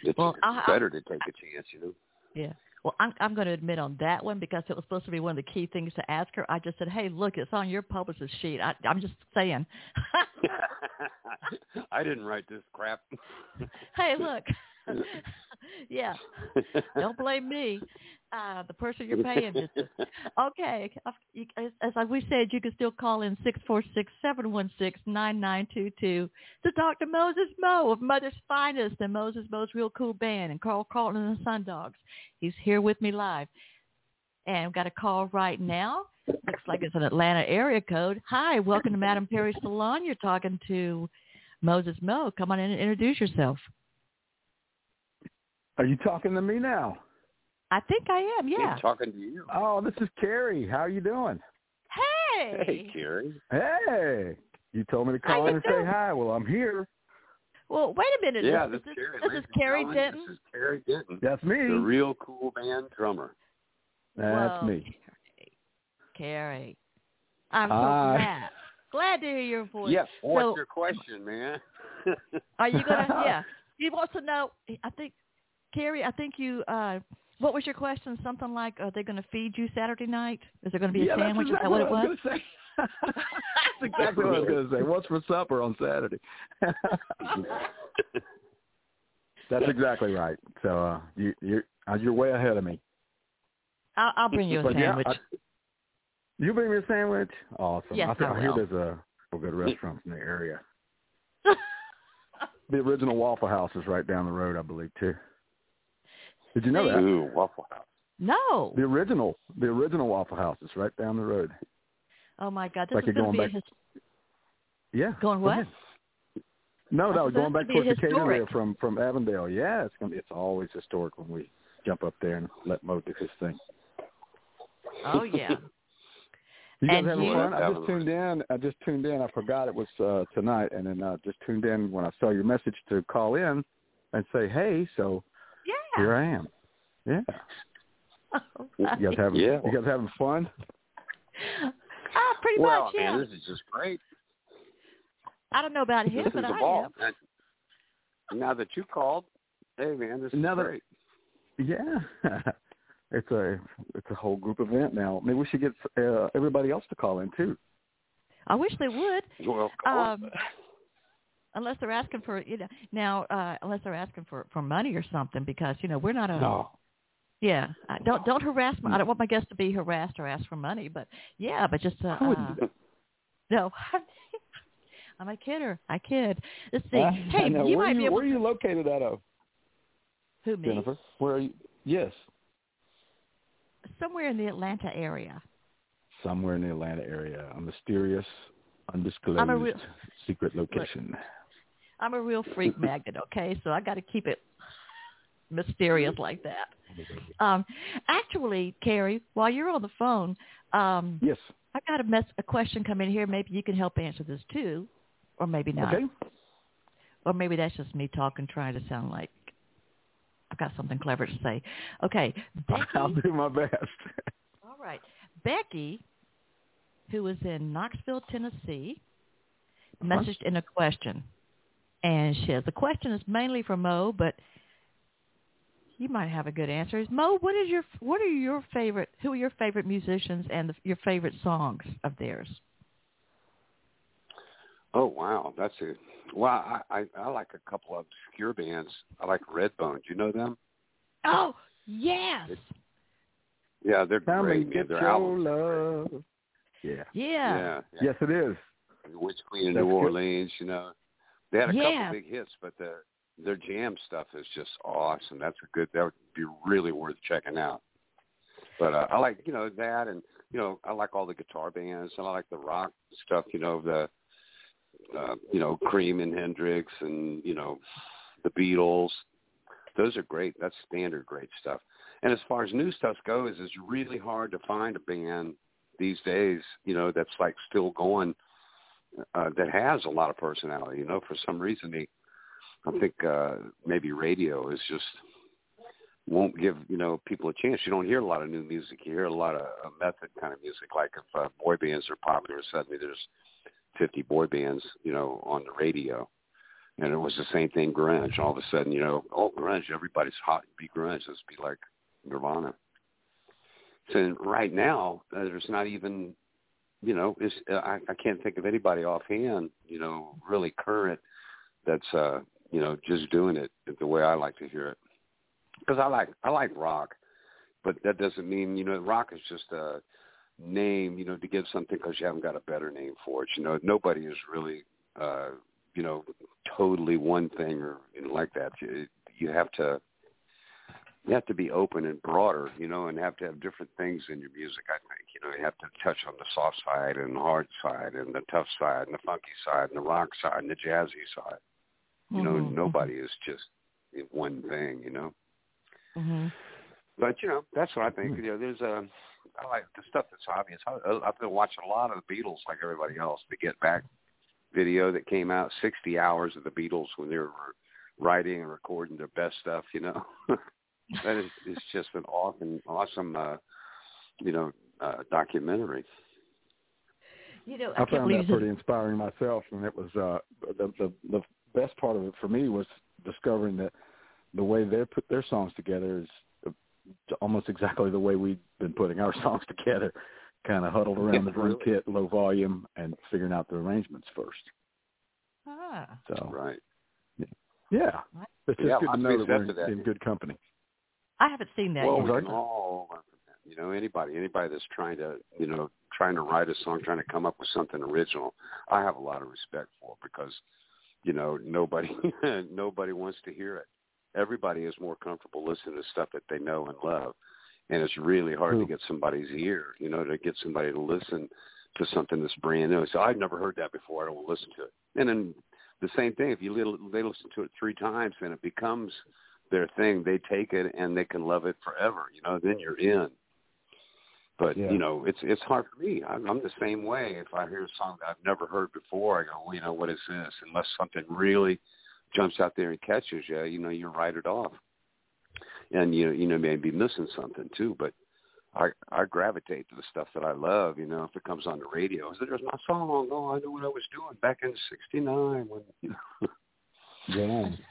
It's, Well, it's better to take a chance, you know. Yeah. Well, I'm I'm going to admit on that one because it was supposed to be one of the key things to ask her. I just said, "Hey, look, it's on your publicist sheet." I, I'm just saying. <laughs> I didn't write this crap. <laughs> hey, <laughs> look. <laughs> yeah. <laughs> Don't blame me. Uh, the person you're paying did. <laughs> Okay. As, we said, you can still call in six four six seven one six nine nine two two to Dr. Moses Mo of Mother's Finest and Moses Mo's Real Cool Band and Carl Carlton and the Songdogs. He's here with me live. And we've got a call right now. Looks like it's an Atlanta area code. Hi, welcome to Madame Perry Salon. You're talking to Moses Mo. Come on in and introduce yourself. Are you talking to me now? I think I am, yeah. I'm talking to you. Oh, this is Carrie. How are you doing? Hey. Hey, Carrie. Hey. You told me to call in and say hi. Well, I'm here. Well, wait a minute. Yeah, this, this, is Carrie. this is Carrie Denton. This is Carrie Denton, That's me. the real cool band drummer. That's Whoa, me. Carrie. I'm so Hi. glad. Glad to hear your voice. Yes. What's So- your question, man? Are you gonna? <laughs> yeah. He wants to know. I think, Carrie. I think you. uh What was your question? Something like, are they going to feed you Saturday night? Is there going to be a yeah, sandwich? That's Is that what exactly it was? was. <laughs> That's exactly what I was going to say. What's for supper on Saturday? <laughs> That's exactly right. So uh, you, you're uh, you're way ahead of me. I'll, I'll bring you a But yeah, sandwich. I- you bring me a sandwich? Awesome. Yes, I, think, I I hear there's a, a good restaurant in the area. <laughs> The original Waffle House is right down the road, I believe, too. Did you know that? Ooh, Waffle House. no. The original, the original Waffle House is right down the road. Oh my God, this like is you're going to going be a back- his- Yeah. Going go what? ahead. No, I no, going back to the towards Decatur there from from Avondale. Yeah, it's gonna be, it's always historic when we jump up there and let Mo do his thing. Oh yeah. <laughs> You guys And having you- fun? I just tuned in. I just tuned in. I forgot it was uh, tonight, and then uh, just tuned in when I saw your message to call in and say hey. So Yeah. Here I am. Yeah. <laughs> Oh, You guys having Yeah. you guys having fun? Ah, pretty well, much, yeah. man, this is just great. I don't know about him, This but I ball. am. And now that you called, hey man, this is Now great. Yeah. <laughs> it's a it's a whole group event now. Maybe we should get uh, everybody else to call in too. I wish they would. Well, call. Um, unless they're asking for you know now uh unless they're asking for for money or something because you know we're not a No. yeah I don't don't harass my, I don't want my guests to be harassed or ask for money but yeah but just uh, I wouldn't uh no <laughs> I'm a kidder I kid let's see I- hey I know. you where might are be you, able where are you located out of, who me Jennifer? Where are you? Yes, somewhere in the Atlanta area somewhere in the Atlanta area, a mysterious, undisclosed real- secret location. I'm a real freak magnet okay so I got to keep it mysterious like that um actually Carrie while you're on the phone um Yes. I got a mess a question come in here. Maybe you can help answer this too, or maybe not, Okay. or maybe that's just me talking, trying to sound like I've got something clever to say. Okay, <laughs> I'll do my best. <laughs> all right, Becky, who is in Knoxville, Tennessee, messaged in a question, and she says the question is mainly for Mo, but you might have a good answer. Is Mo, what is your what are your favorite? Who are your favorite musicians and the, your favorite songs of theirs? Oh wow, that's a well. I, I I like a couple of obscure bands. I like Redbone. Do you know them? Oh yes, Yeah, they're Come great, and man. get Their your albums. love. Yeah. yeah, Yeah, yeah. Yes, it is. Witch Queen in That's New good. Orleans. You know, they had a Yeah. couple big hits, but the their jam stuff is just awesome. That's a good. That would be really worth checking out. But uh, I like you know that, and you know I like all the guitar bands, and I like the rock stuff. You know the uh, you know Cream and Hendrix, and you know the Beatles. Those are great. That's standard great stuff. And as far as new stuff goes, it's really hard to find a band these days. You know that's like still going uh, that has a lot of personality. You know, for some reason they, I think uh, maybe radio is just won't give you know people a chance. You don't hear a lot of new music. You hear a lot of uh, method kind of music. Like if uh, boy bands are popular, suddenly there's 50 boy bands, you know, on the radio. And it was the same thing, grunge. All of a sudden, you know, oh, grunge, everybody's hot be grunge. Let's be like Nirvana. So right now, uh, there's not even you know, is uh, I, I can't think of anybody offhand, you know, really current that's uh, you know, just doing it the way I like to hear it. Because I like I like rock, but that doesn't mean you know rock is just a name, you know, to give something because you haven't got a better name for it. You know, nobody is really, uh, you know, totally one thing or you like that. You, you have to you have to be open and broader, you know, and have to have different things in your music. I think, you know, you have to touch on the soft side and the hard side and the tough side and the funky side and the rock side and the jazzy side. You know, Mhm, nobody is just one thing, you know. hmm But you know, that's what I think. You know, there's a I like the stuff that's obvious. I, I've been watching a lot of the Beatles, like everybody else. The Get Back video that came out, 60 hours of the Beatles when they were writing and recording their best stuff. You know, <laughs> that is it's just an awesome, awesome, uh, you know, uh, documentary. You know, I, I found that you pretty inspiring myself, and it was uh, the the the best part of it for me was discovering that the way they put their songs together is almost exactly the way we've been putting our <laughs> songs together. kind of huddled around Yeah, the drum really. kit, low volume, and figuring out the arrangements first. Ah. So Right. yeah, it's just Yeah, good to lots of know that we're in, that. in good company. I haven't seen that well, yet. we can all learn from that. You know, anybody, anybody that's trying to, you know, trying to write a song, trying to come up with something original, I have a lot of respect for because, you know, nobody, <laughs> nobody wants to hear it. Everybody is more comfortable listening to stuff that they know and love, and it's really hard to get somebody's ear, you know, to get somebody to listen to something that's brand new. So I've never heard that before. I don't want to listen to it. And then the same thing. If you little, they listen to it three times, then it becomes their thing. They take it and they can love it forever. You know, then you're in. But Yeah. you know, it's it's hard for me. I'm, I'm the same way. If I hear a song that I've never heard before, I go, well, you know, what is this? Unless something really jumps out there and catches you, you know, you write it off. And you you know maybe missing something too, but I I gravitate to the stuff that I love. You know, if it comes on the radio, I said, "There's my song. Oh, I know what I was doing back in '69." When you know. Yeah. <laughs>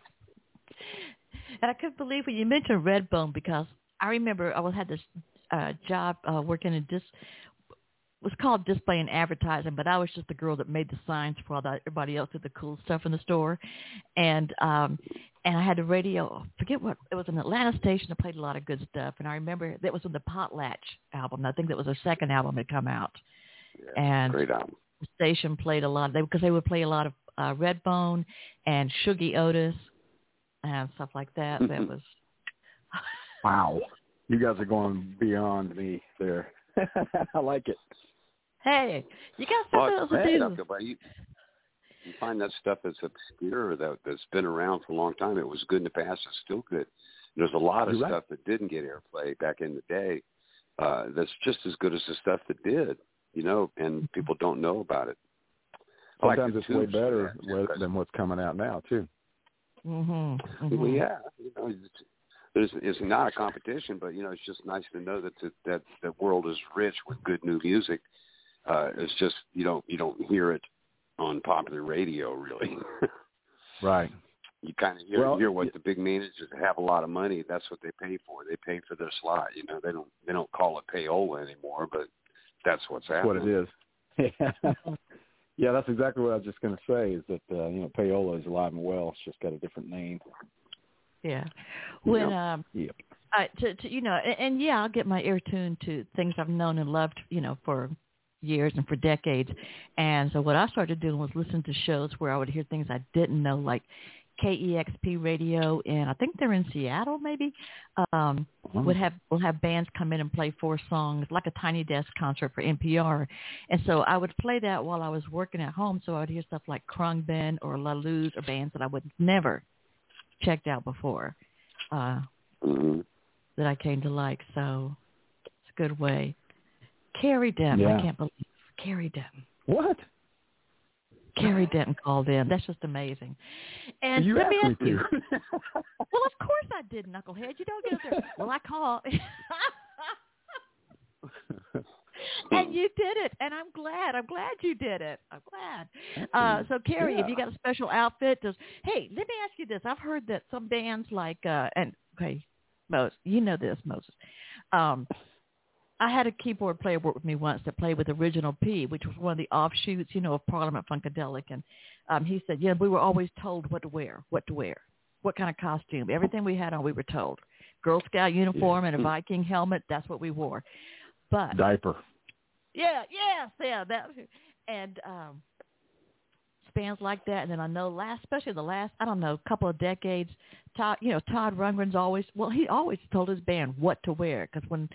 And I couldn't believe when you mentioned Redbone because I remember I had this uh job uh working in dis was called display and advertising, but I was just the girl that made the signs for all that everybody else did the cool stuff in the store. And um and I had a radio forget what it was an Atlanta station that played a lot of good stuff and I remember that was on the Potlatch album. I think that was their second album that come out. Yeah, And great album. the station played a lot they because they would play a lot of uh Redbone and Shuggie Otis and stuff like that. That was <laughs> Wow. You guys are going beyond me there. <laughs> I like it. Hey, you got Well, something else to do. Dr. You, you find that stuff that's obscure that that's been around for a long time. It was good in the past. It's still good. There's a lot of You're right. stuff that didn't get airplay back in the day. Uh, that's just as good as the stuff that did. You know, and people don't know about it. I like Sometimes it's way better that, too, wa- 'cause- than what's coming out now too. Mhm. Well, mhm. yeah, you know, it's, there's it's not a competition, but you know, it's just nice to know that the, that the world is rich with good new music. Uh, it's just you don't you don't hear it on popular radio really. <laughs> Right. you kind of hear Well, hear what y- the big managers have a lot of money. That's what they pay for. They pay for their slot. You know, they don't they don't call it payola anymore, but that's what's That's what happening. it is. <laughs> yeah, that's exactly what I was just going to say. Is that uh, you know payola is alive and well. It's just got a different name. Yeah. When Yeah. um Yep. I to, to you know, and, and yeah, I'll get my ear tuned to things I've known and loved, you know, for years and for decades. And so what I started doing was listen to shows where I would hear things I didn't know, like KEXP radio, and I think they're in Seattle, maybe. Um, would have will have bands come in and play four songs, like a tiny desk concert for NPR. And so I would play that while I was working at home. So I would hear stuff like Khruangbin or La Luz or bands that I would never checked out before. Uh, hmm that I came to like. So it's a good way. Carrie Denton, Yeah. I can't believe Carrie Denton. What? Carrie Denton called in. That's just amazing. And you let me asked ask you. <laughs> Well, of course I did, Knucklehead. You don't get there. Well, I called. <laughs> and you did it, and I'm glad. I'm glad you did it. I'm glad. Uh, so, Carrie, if you got a special outfit, does hey, let me ask you this. I've heard that some bands like uh, and okay, Moses, you know this, Moses. Um, I had a keyboard player work with me once that played with Original P, which was one of the offshoots, you know, of Parliament Funkadelic, and um, he said, yeah, we were always told what to wear, what to wear, what kind of costume. Everything we had on, we were told. Girl Scout uniform and a Viking helmet, that's what we wore. But Diaper. yeah, yes, yeah, that and um spans like that and then I know last especially the last I don't know, couple of decades Todd, you know, Todd Rundgren's always well, he always told his band what to wear because when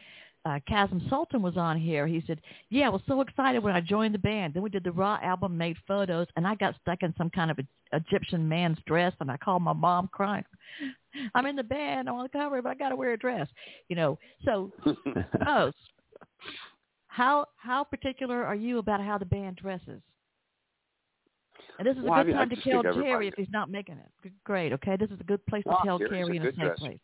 uh Kasim Sulton was on here, he said, "Yeah, I was so excited when I joined the band. Then we did the Ra album, made photos, and I got stuck in some kind of a, Egyptian man's dress, and I called my mom crying. <laughs> I'm in the band, I'm on the cover, but I got to wear a dress, you know. So, <laughs> how how particular are you about how the band dresses? And this is Well, a I good mean, I time to tell Terry if he's not making it. Great, okay. This is a good place to No, tell Carrie in a safe dresser. place.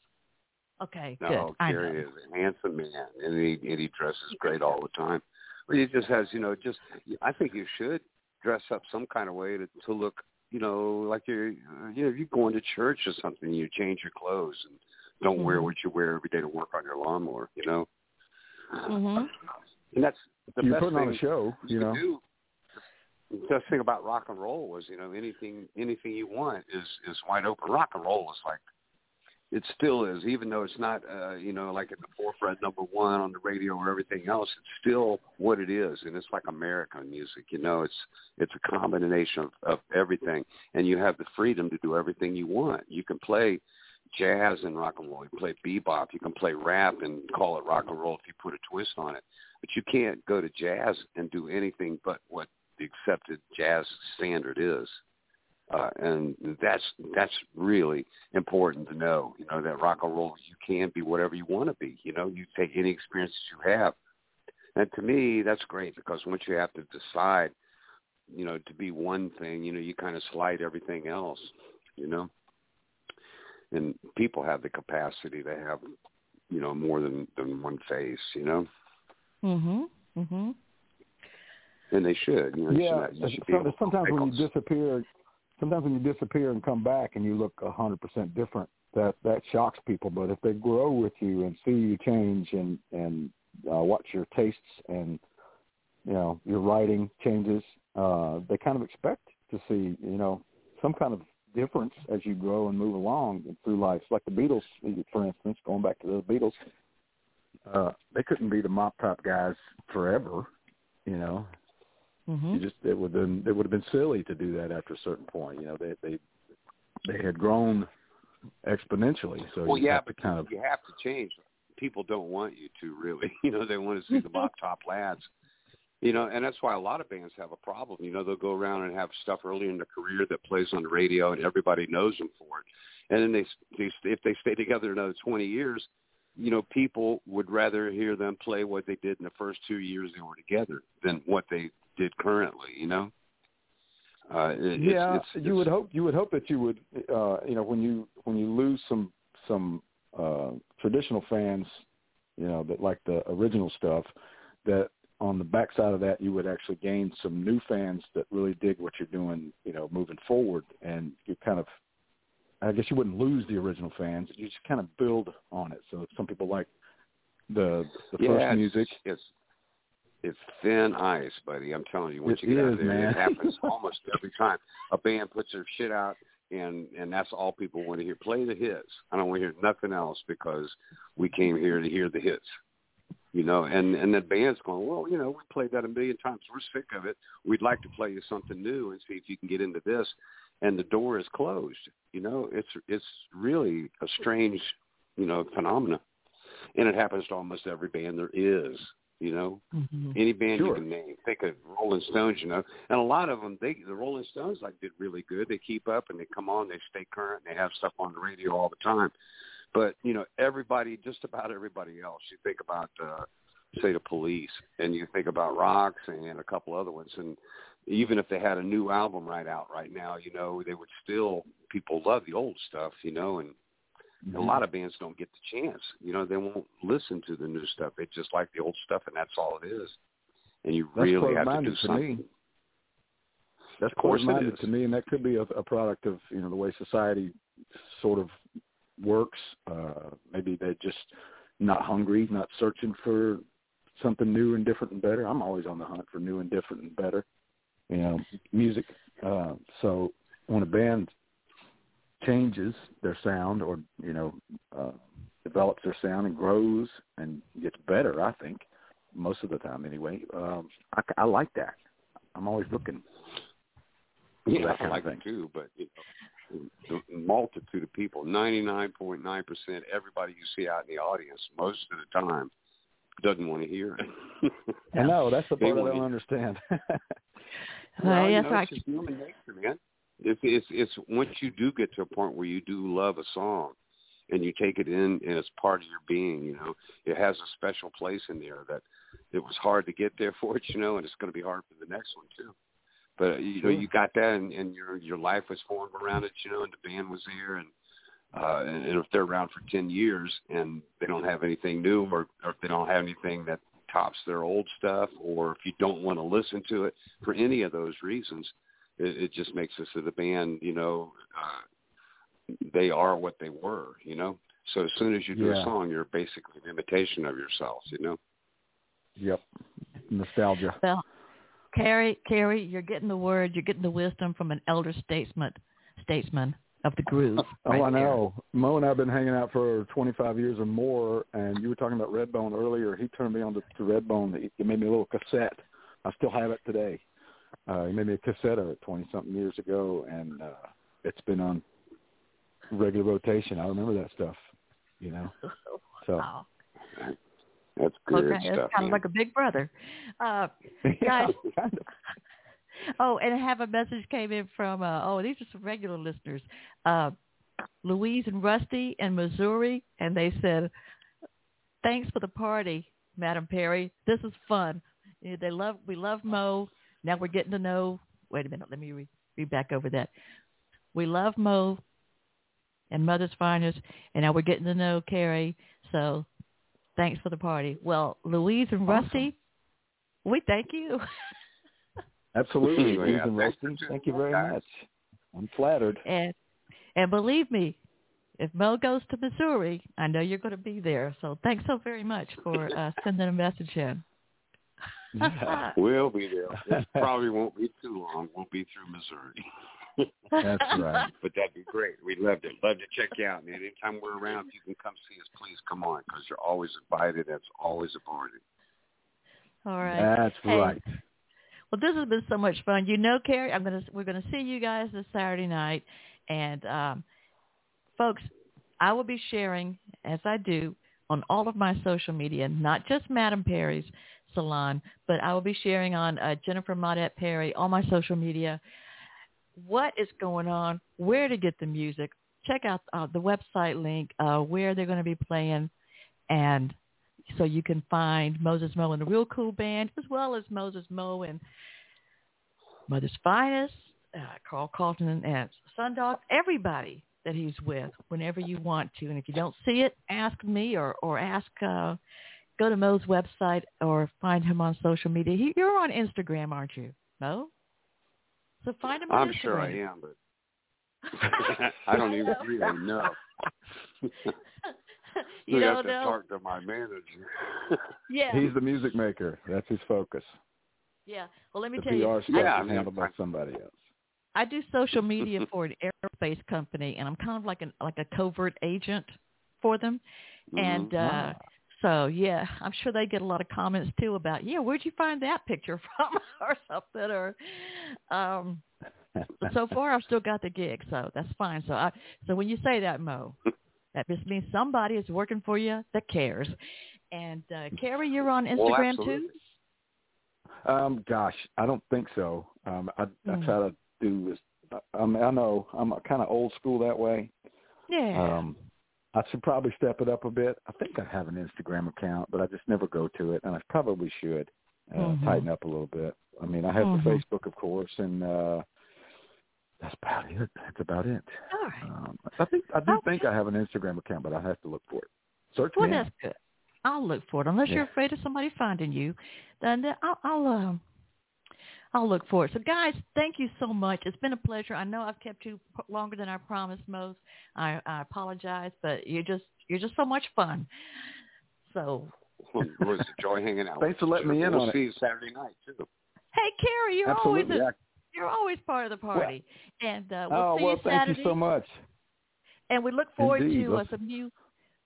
Okay, No, good. I Gary know. is a handsome man, and he and he dresses great all the time. But he just has, you know, just I think you should dress up some kind of way to to look, you know, like you're, uh, you know, if you're going to church or something, you change your clothes and don't wear Mhm. what you wear every day to work on your lawnmower, you know. Mhm. And that's the you're best putting on thing a show, you, you know. do. The best thing about rock and roll was, you know, anything anything you want is is wide open. Rock and roll is like it still is, even though it's not, uh, you know, like at the forefront number one on the radio or everything else. It's still what it is, and it's like American music. You know, it's it's a combination of, of everything, and you have the freedom to do everything you want. You can play jazz and rock and roll. You can play bebop. You can play rap and call it rock and roll if you put a twist on it. But you can't go to jazz and do anything but what the accepted jazz standard is. Uh, and that's that's really important to know. You know that rock and roll, you can be whatever you want to be. You know, you take any experiences you have, and to me, that's great because once you have to decide, you know, to be one thing, you know, you kind of slide everything else. You know, and people have the capacity to have, you know, more than than one face. You know. Mhm. Mhm. And they should. You know, you yeah, should, you should be some- able to sometimes when you disappear, sometimes when you disappear and come back and you look a hundred percent different, that that shocks people. But if they grow with you and see you change and and uh, watch your tastes and you know your writing changes, uh, they kind of expect to see you know some kind of difference as you grow and move along through life. Like the Beatles, for instance, going back to the Beatles. Uh, they couldn't be the mop top guys forever, you know. Mhm. You just it would been it would have been silly to do that after a certain point. You know, they they they had grown exponentially, so well, you yeah, have to kind of you have to change. People don't want you to really. <laughs> You know, they want to see the <laughs> mop top lads. You know, and that's why a lot of bands have a problem. You know, they'll go around and have stuff early in their career that plays on the radio, and everybody knows them for it. And then they, they if they stay together another twenty years, you know, people would rather hear them play what they did in the first two years they were together than what they did currently. You know. Uh, it, yeah, it's, it's, you would hope you would hope that you would uh, you know when you when you lose some some uh, traditional fans, you know that like the original stuff, that on the backside of that you would actually gain some new fans that really dig what you're doing, you know, moving forward, and you kind of I guess you wouldn't lose the original fans. You just kind of build on it. So some people like the the yeah, first music. It's, it's thin ice, buddy. I'm telling you, once It you get out is, there, man. it happens <laughs> almost every time. A band puts their shit out, and and that's all people want to hear. Play the hits. I don't want to hear nothing else because we came here to hear the hits. You know, and and the band's going, well, you know, we played that a million times. We're sick of it. We'd like to play you something new and see if you can get into this. And the door is closed. You know, it's it's really a strange, you know, phenomena, and it happens to almost every band there is. You know, Mhm. any band you can name. Think of Rolling Stones, you know, and a lot of them, they the Rolling Stones like did really good. They keep up and they come on, they stay current, and they have stuff on the radio all the time. But you know, everybody, just about everybody else. You think about, uh, say, the Police, and you think about Rocks and a couple other ones, and even if they had a new album right out right now, you know, they would still people love the old stuff, you know, and and a lot of bands don't get the chance. You know, they won't listen to the new stuff. They just like the old stuff, and that's all it is. And you That's really have to do to something. me. That's Of course it closed-minded to me, and that could be a, a product of you know the way society sort of works. Uh, maybe they're just not hungry, not searching for something new and different and better. I'm always on the hunt for new and different and better. You know, music. Uh, so when a band changes their sound, or you know, uh, develops their sound and grows and gets better, I think most of the time anyway. Um, I, I like that. I'm always looking. Yeah, that I kind like of thing. it too, but you know, the multitude of people, ninety nine point nine percent, everybody you see out in the audience, most of the time, doesn't want to hear it. I know that's the <laughs> They part I don't understand. <laughs> Well, you yes, know, I it's just human nature, man. It's it's it's once you do get to a point where you do love a song, and you take it in and it's part of your being. You know, it has a special place in there that it was hard to get there <laughs> for it. You know, and it's going to be hard for the next one too. But uh, you know, you got that, and, and your your life was formed around it. You know, and the band was there, and uh, and, and if they're around for ten years and they don't have anything new, or, or if they don't have anything that tops their old stuff, or if you don't want to listen to it for any of those reasons, it, it just makes us of the band, you know, uh, they are what they were, you know. So as soon as you do Yeah. a song, you're basically an imitation of yourself, you know. yep. nostalgia. Well, Carrie, Carrie, you're getting the word, you're getting the wisdom from an elder statesman, statesman of the groove. <laughs> oh, right I there. know. Mo and I've been hanging out for 25 years or more, and you were talking about Redbone earlier. He turned me on to, to Redbone. He, he made me a little cassette. I still have it today. Uh, he made me a cassette of it 20 something years ago, and uh, it's been on regular rotation. I remember that stuff. You know. <laughs> So Wow. That's good Okay, stuff. it's kind man. of like a big brother. Uh, <laughs> Guys. <laughs> kind of. oh, and I have a message came in from, uh, oh, these are some regular listeners, uh, Louise and Rusty in Missouri, and they said, thanks for the party, Madame Perry. This is fun. They love, we love Mo. Now we're getting to know, wait a minute, let me read, read back over that. We love Mo and Mother's Finest, and now we're getting to know Carrie. So thanks for the party. Well, Louise and Awesome. Rusty, we thank you. <laughs> Absolutely, Yeah, Louise and thanks Rusty. for Thank you very that. much. I'm flattered. And and believe me, if Mo goes to Missouri, I know you're going to be there. So thanks so very much for uh, sending a message in. Yeah. <laughs> We'll be there. It <laughs> probably won't be too long. We'll be through Missouri. That's <laughs> right. But that'd be great. We'd love to love to check you out. And anytime we're around, if you can come see us, please come on because you're always invited. That's always a party. All right. That's Hey, right. Well, this has been so much fun. You know, Carrie, I'm gonna we're gonna see you guys this Saturday night, and um, folks, I will be sharing as I do on all of my social media, not just Madame Perry's salon, but I will be sharing on uh, Jennifer Maudette Perry, all my social media, what is going on, where to get the music. Check out uh, the website link, uh, where they're going to be playing, and so you can find Moses Mo and the Real Cool Band, as well as Moses Mo and Mother's Finest, uh, Carl Carlton and Songdog, everybody that he's with whenever you want to. And if you don't see it, ask me or, or ask, uh, go to Mo's website or find him on social media. He, you're on Instagram, aren't you, Mo? So find him on I'm sure I am, but <laughs> I don't even <laughs> really know. <laughs> you don't have to know? talk to my manager. Yeah. He's the music maker. That's his focus. yeah. Well, let me The tell you, PR I- stuff Yeah, I is handled by somebody else. I do social media for an aerospace company, and I'm kind of like an like a covert agent for them. And Mhm. uh so yeah, I'm sure they get a lot of comments too about yeah, where'd you find that picture from <laughs> or something or um so far I've still got the gig, so that's fine. So I so when you say that, Mo, that just means somebody is working for you that cares. And uh Carrie, you're on Well, Instagram too? Um, gosh, I don't think so. Um, I, I Mm. try to do is, I, mean, I know I'm kind of old school that way. Yeah. Um, I should probably step it up a bit. I think I have an Instagram account, but I just never go to it, and I probably should uh, Mhm. tighten up a little bit. I mean, I have Mhm. the Facebook, of course, and uh, that's about it. That's about it. All right. Um, I think I do Okay. think I have an Instagram account, but I have to look for it. Search Well, me. that's good. I'll look for it. Unless you're afraid of somebody finding you, then then I'll I'll, um, I'll look for it. So, guys, thank you so much. It's been a pleasure. I know I've kept you longer than I promised, most. I, I apologize, but you're just you're just so much fun. So, Well, it was a joy hanging out. Thanks for letting you. me in we'll on it. see you Saturday night too. hey, Carrie, you're Absolutely. always I- a, you're always part of the party, and uh, we'll oh see well, you thank you so much. And we look forward Indeed. to uh, some new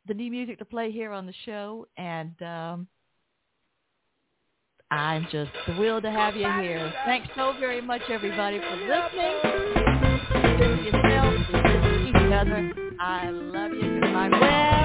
the new music to play here on the show, and um, I'm just thrilled to have you here. Thanks so very much, everybody, for listening. To yourself, to each other. I love you. Goodbye.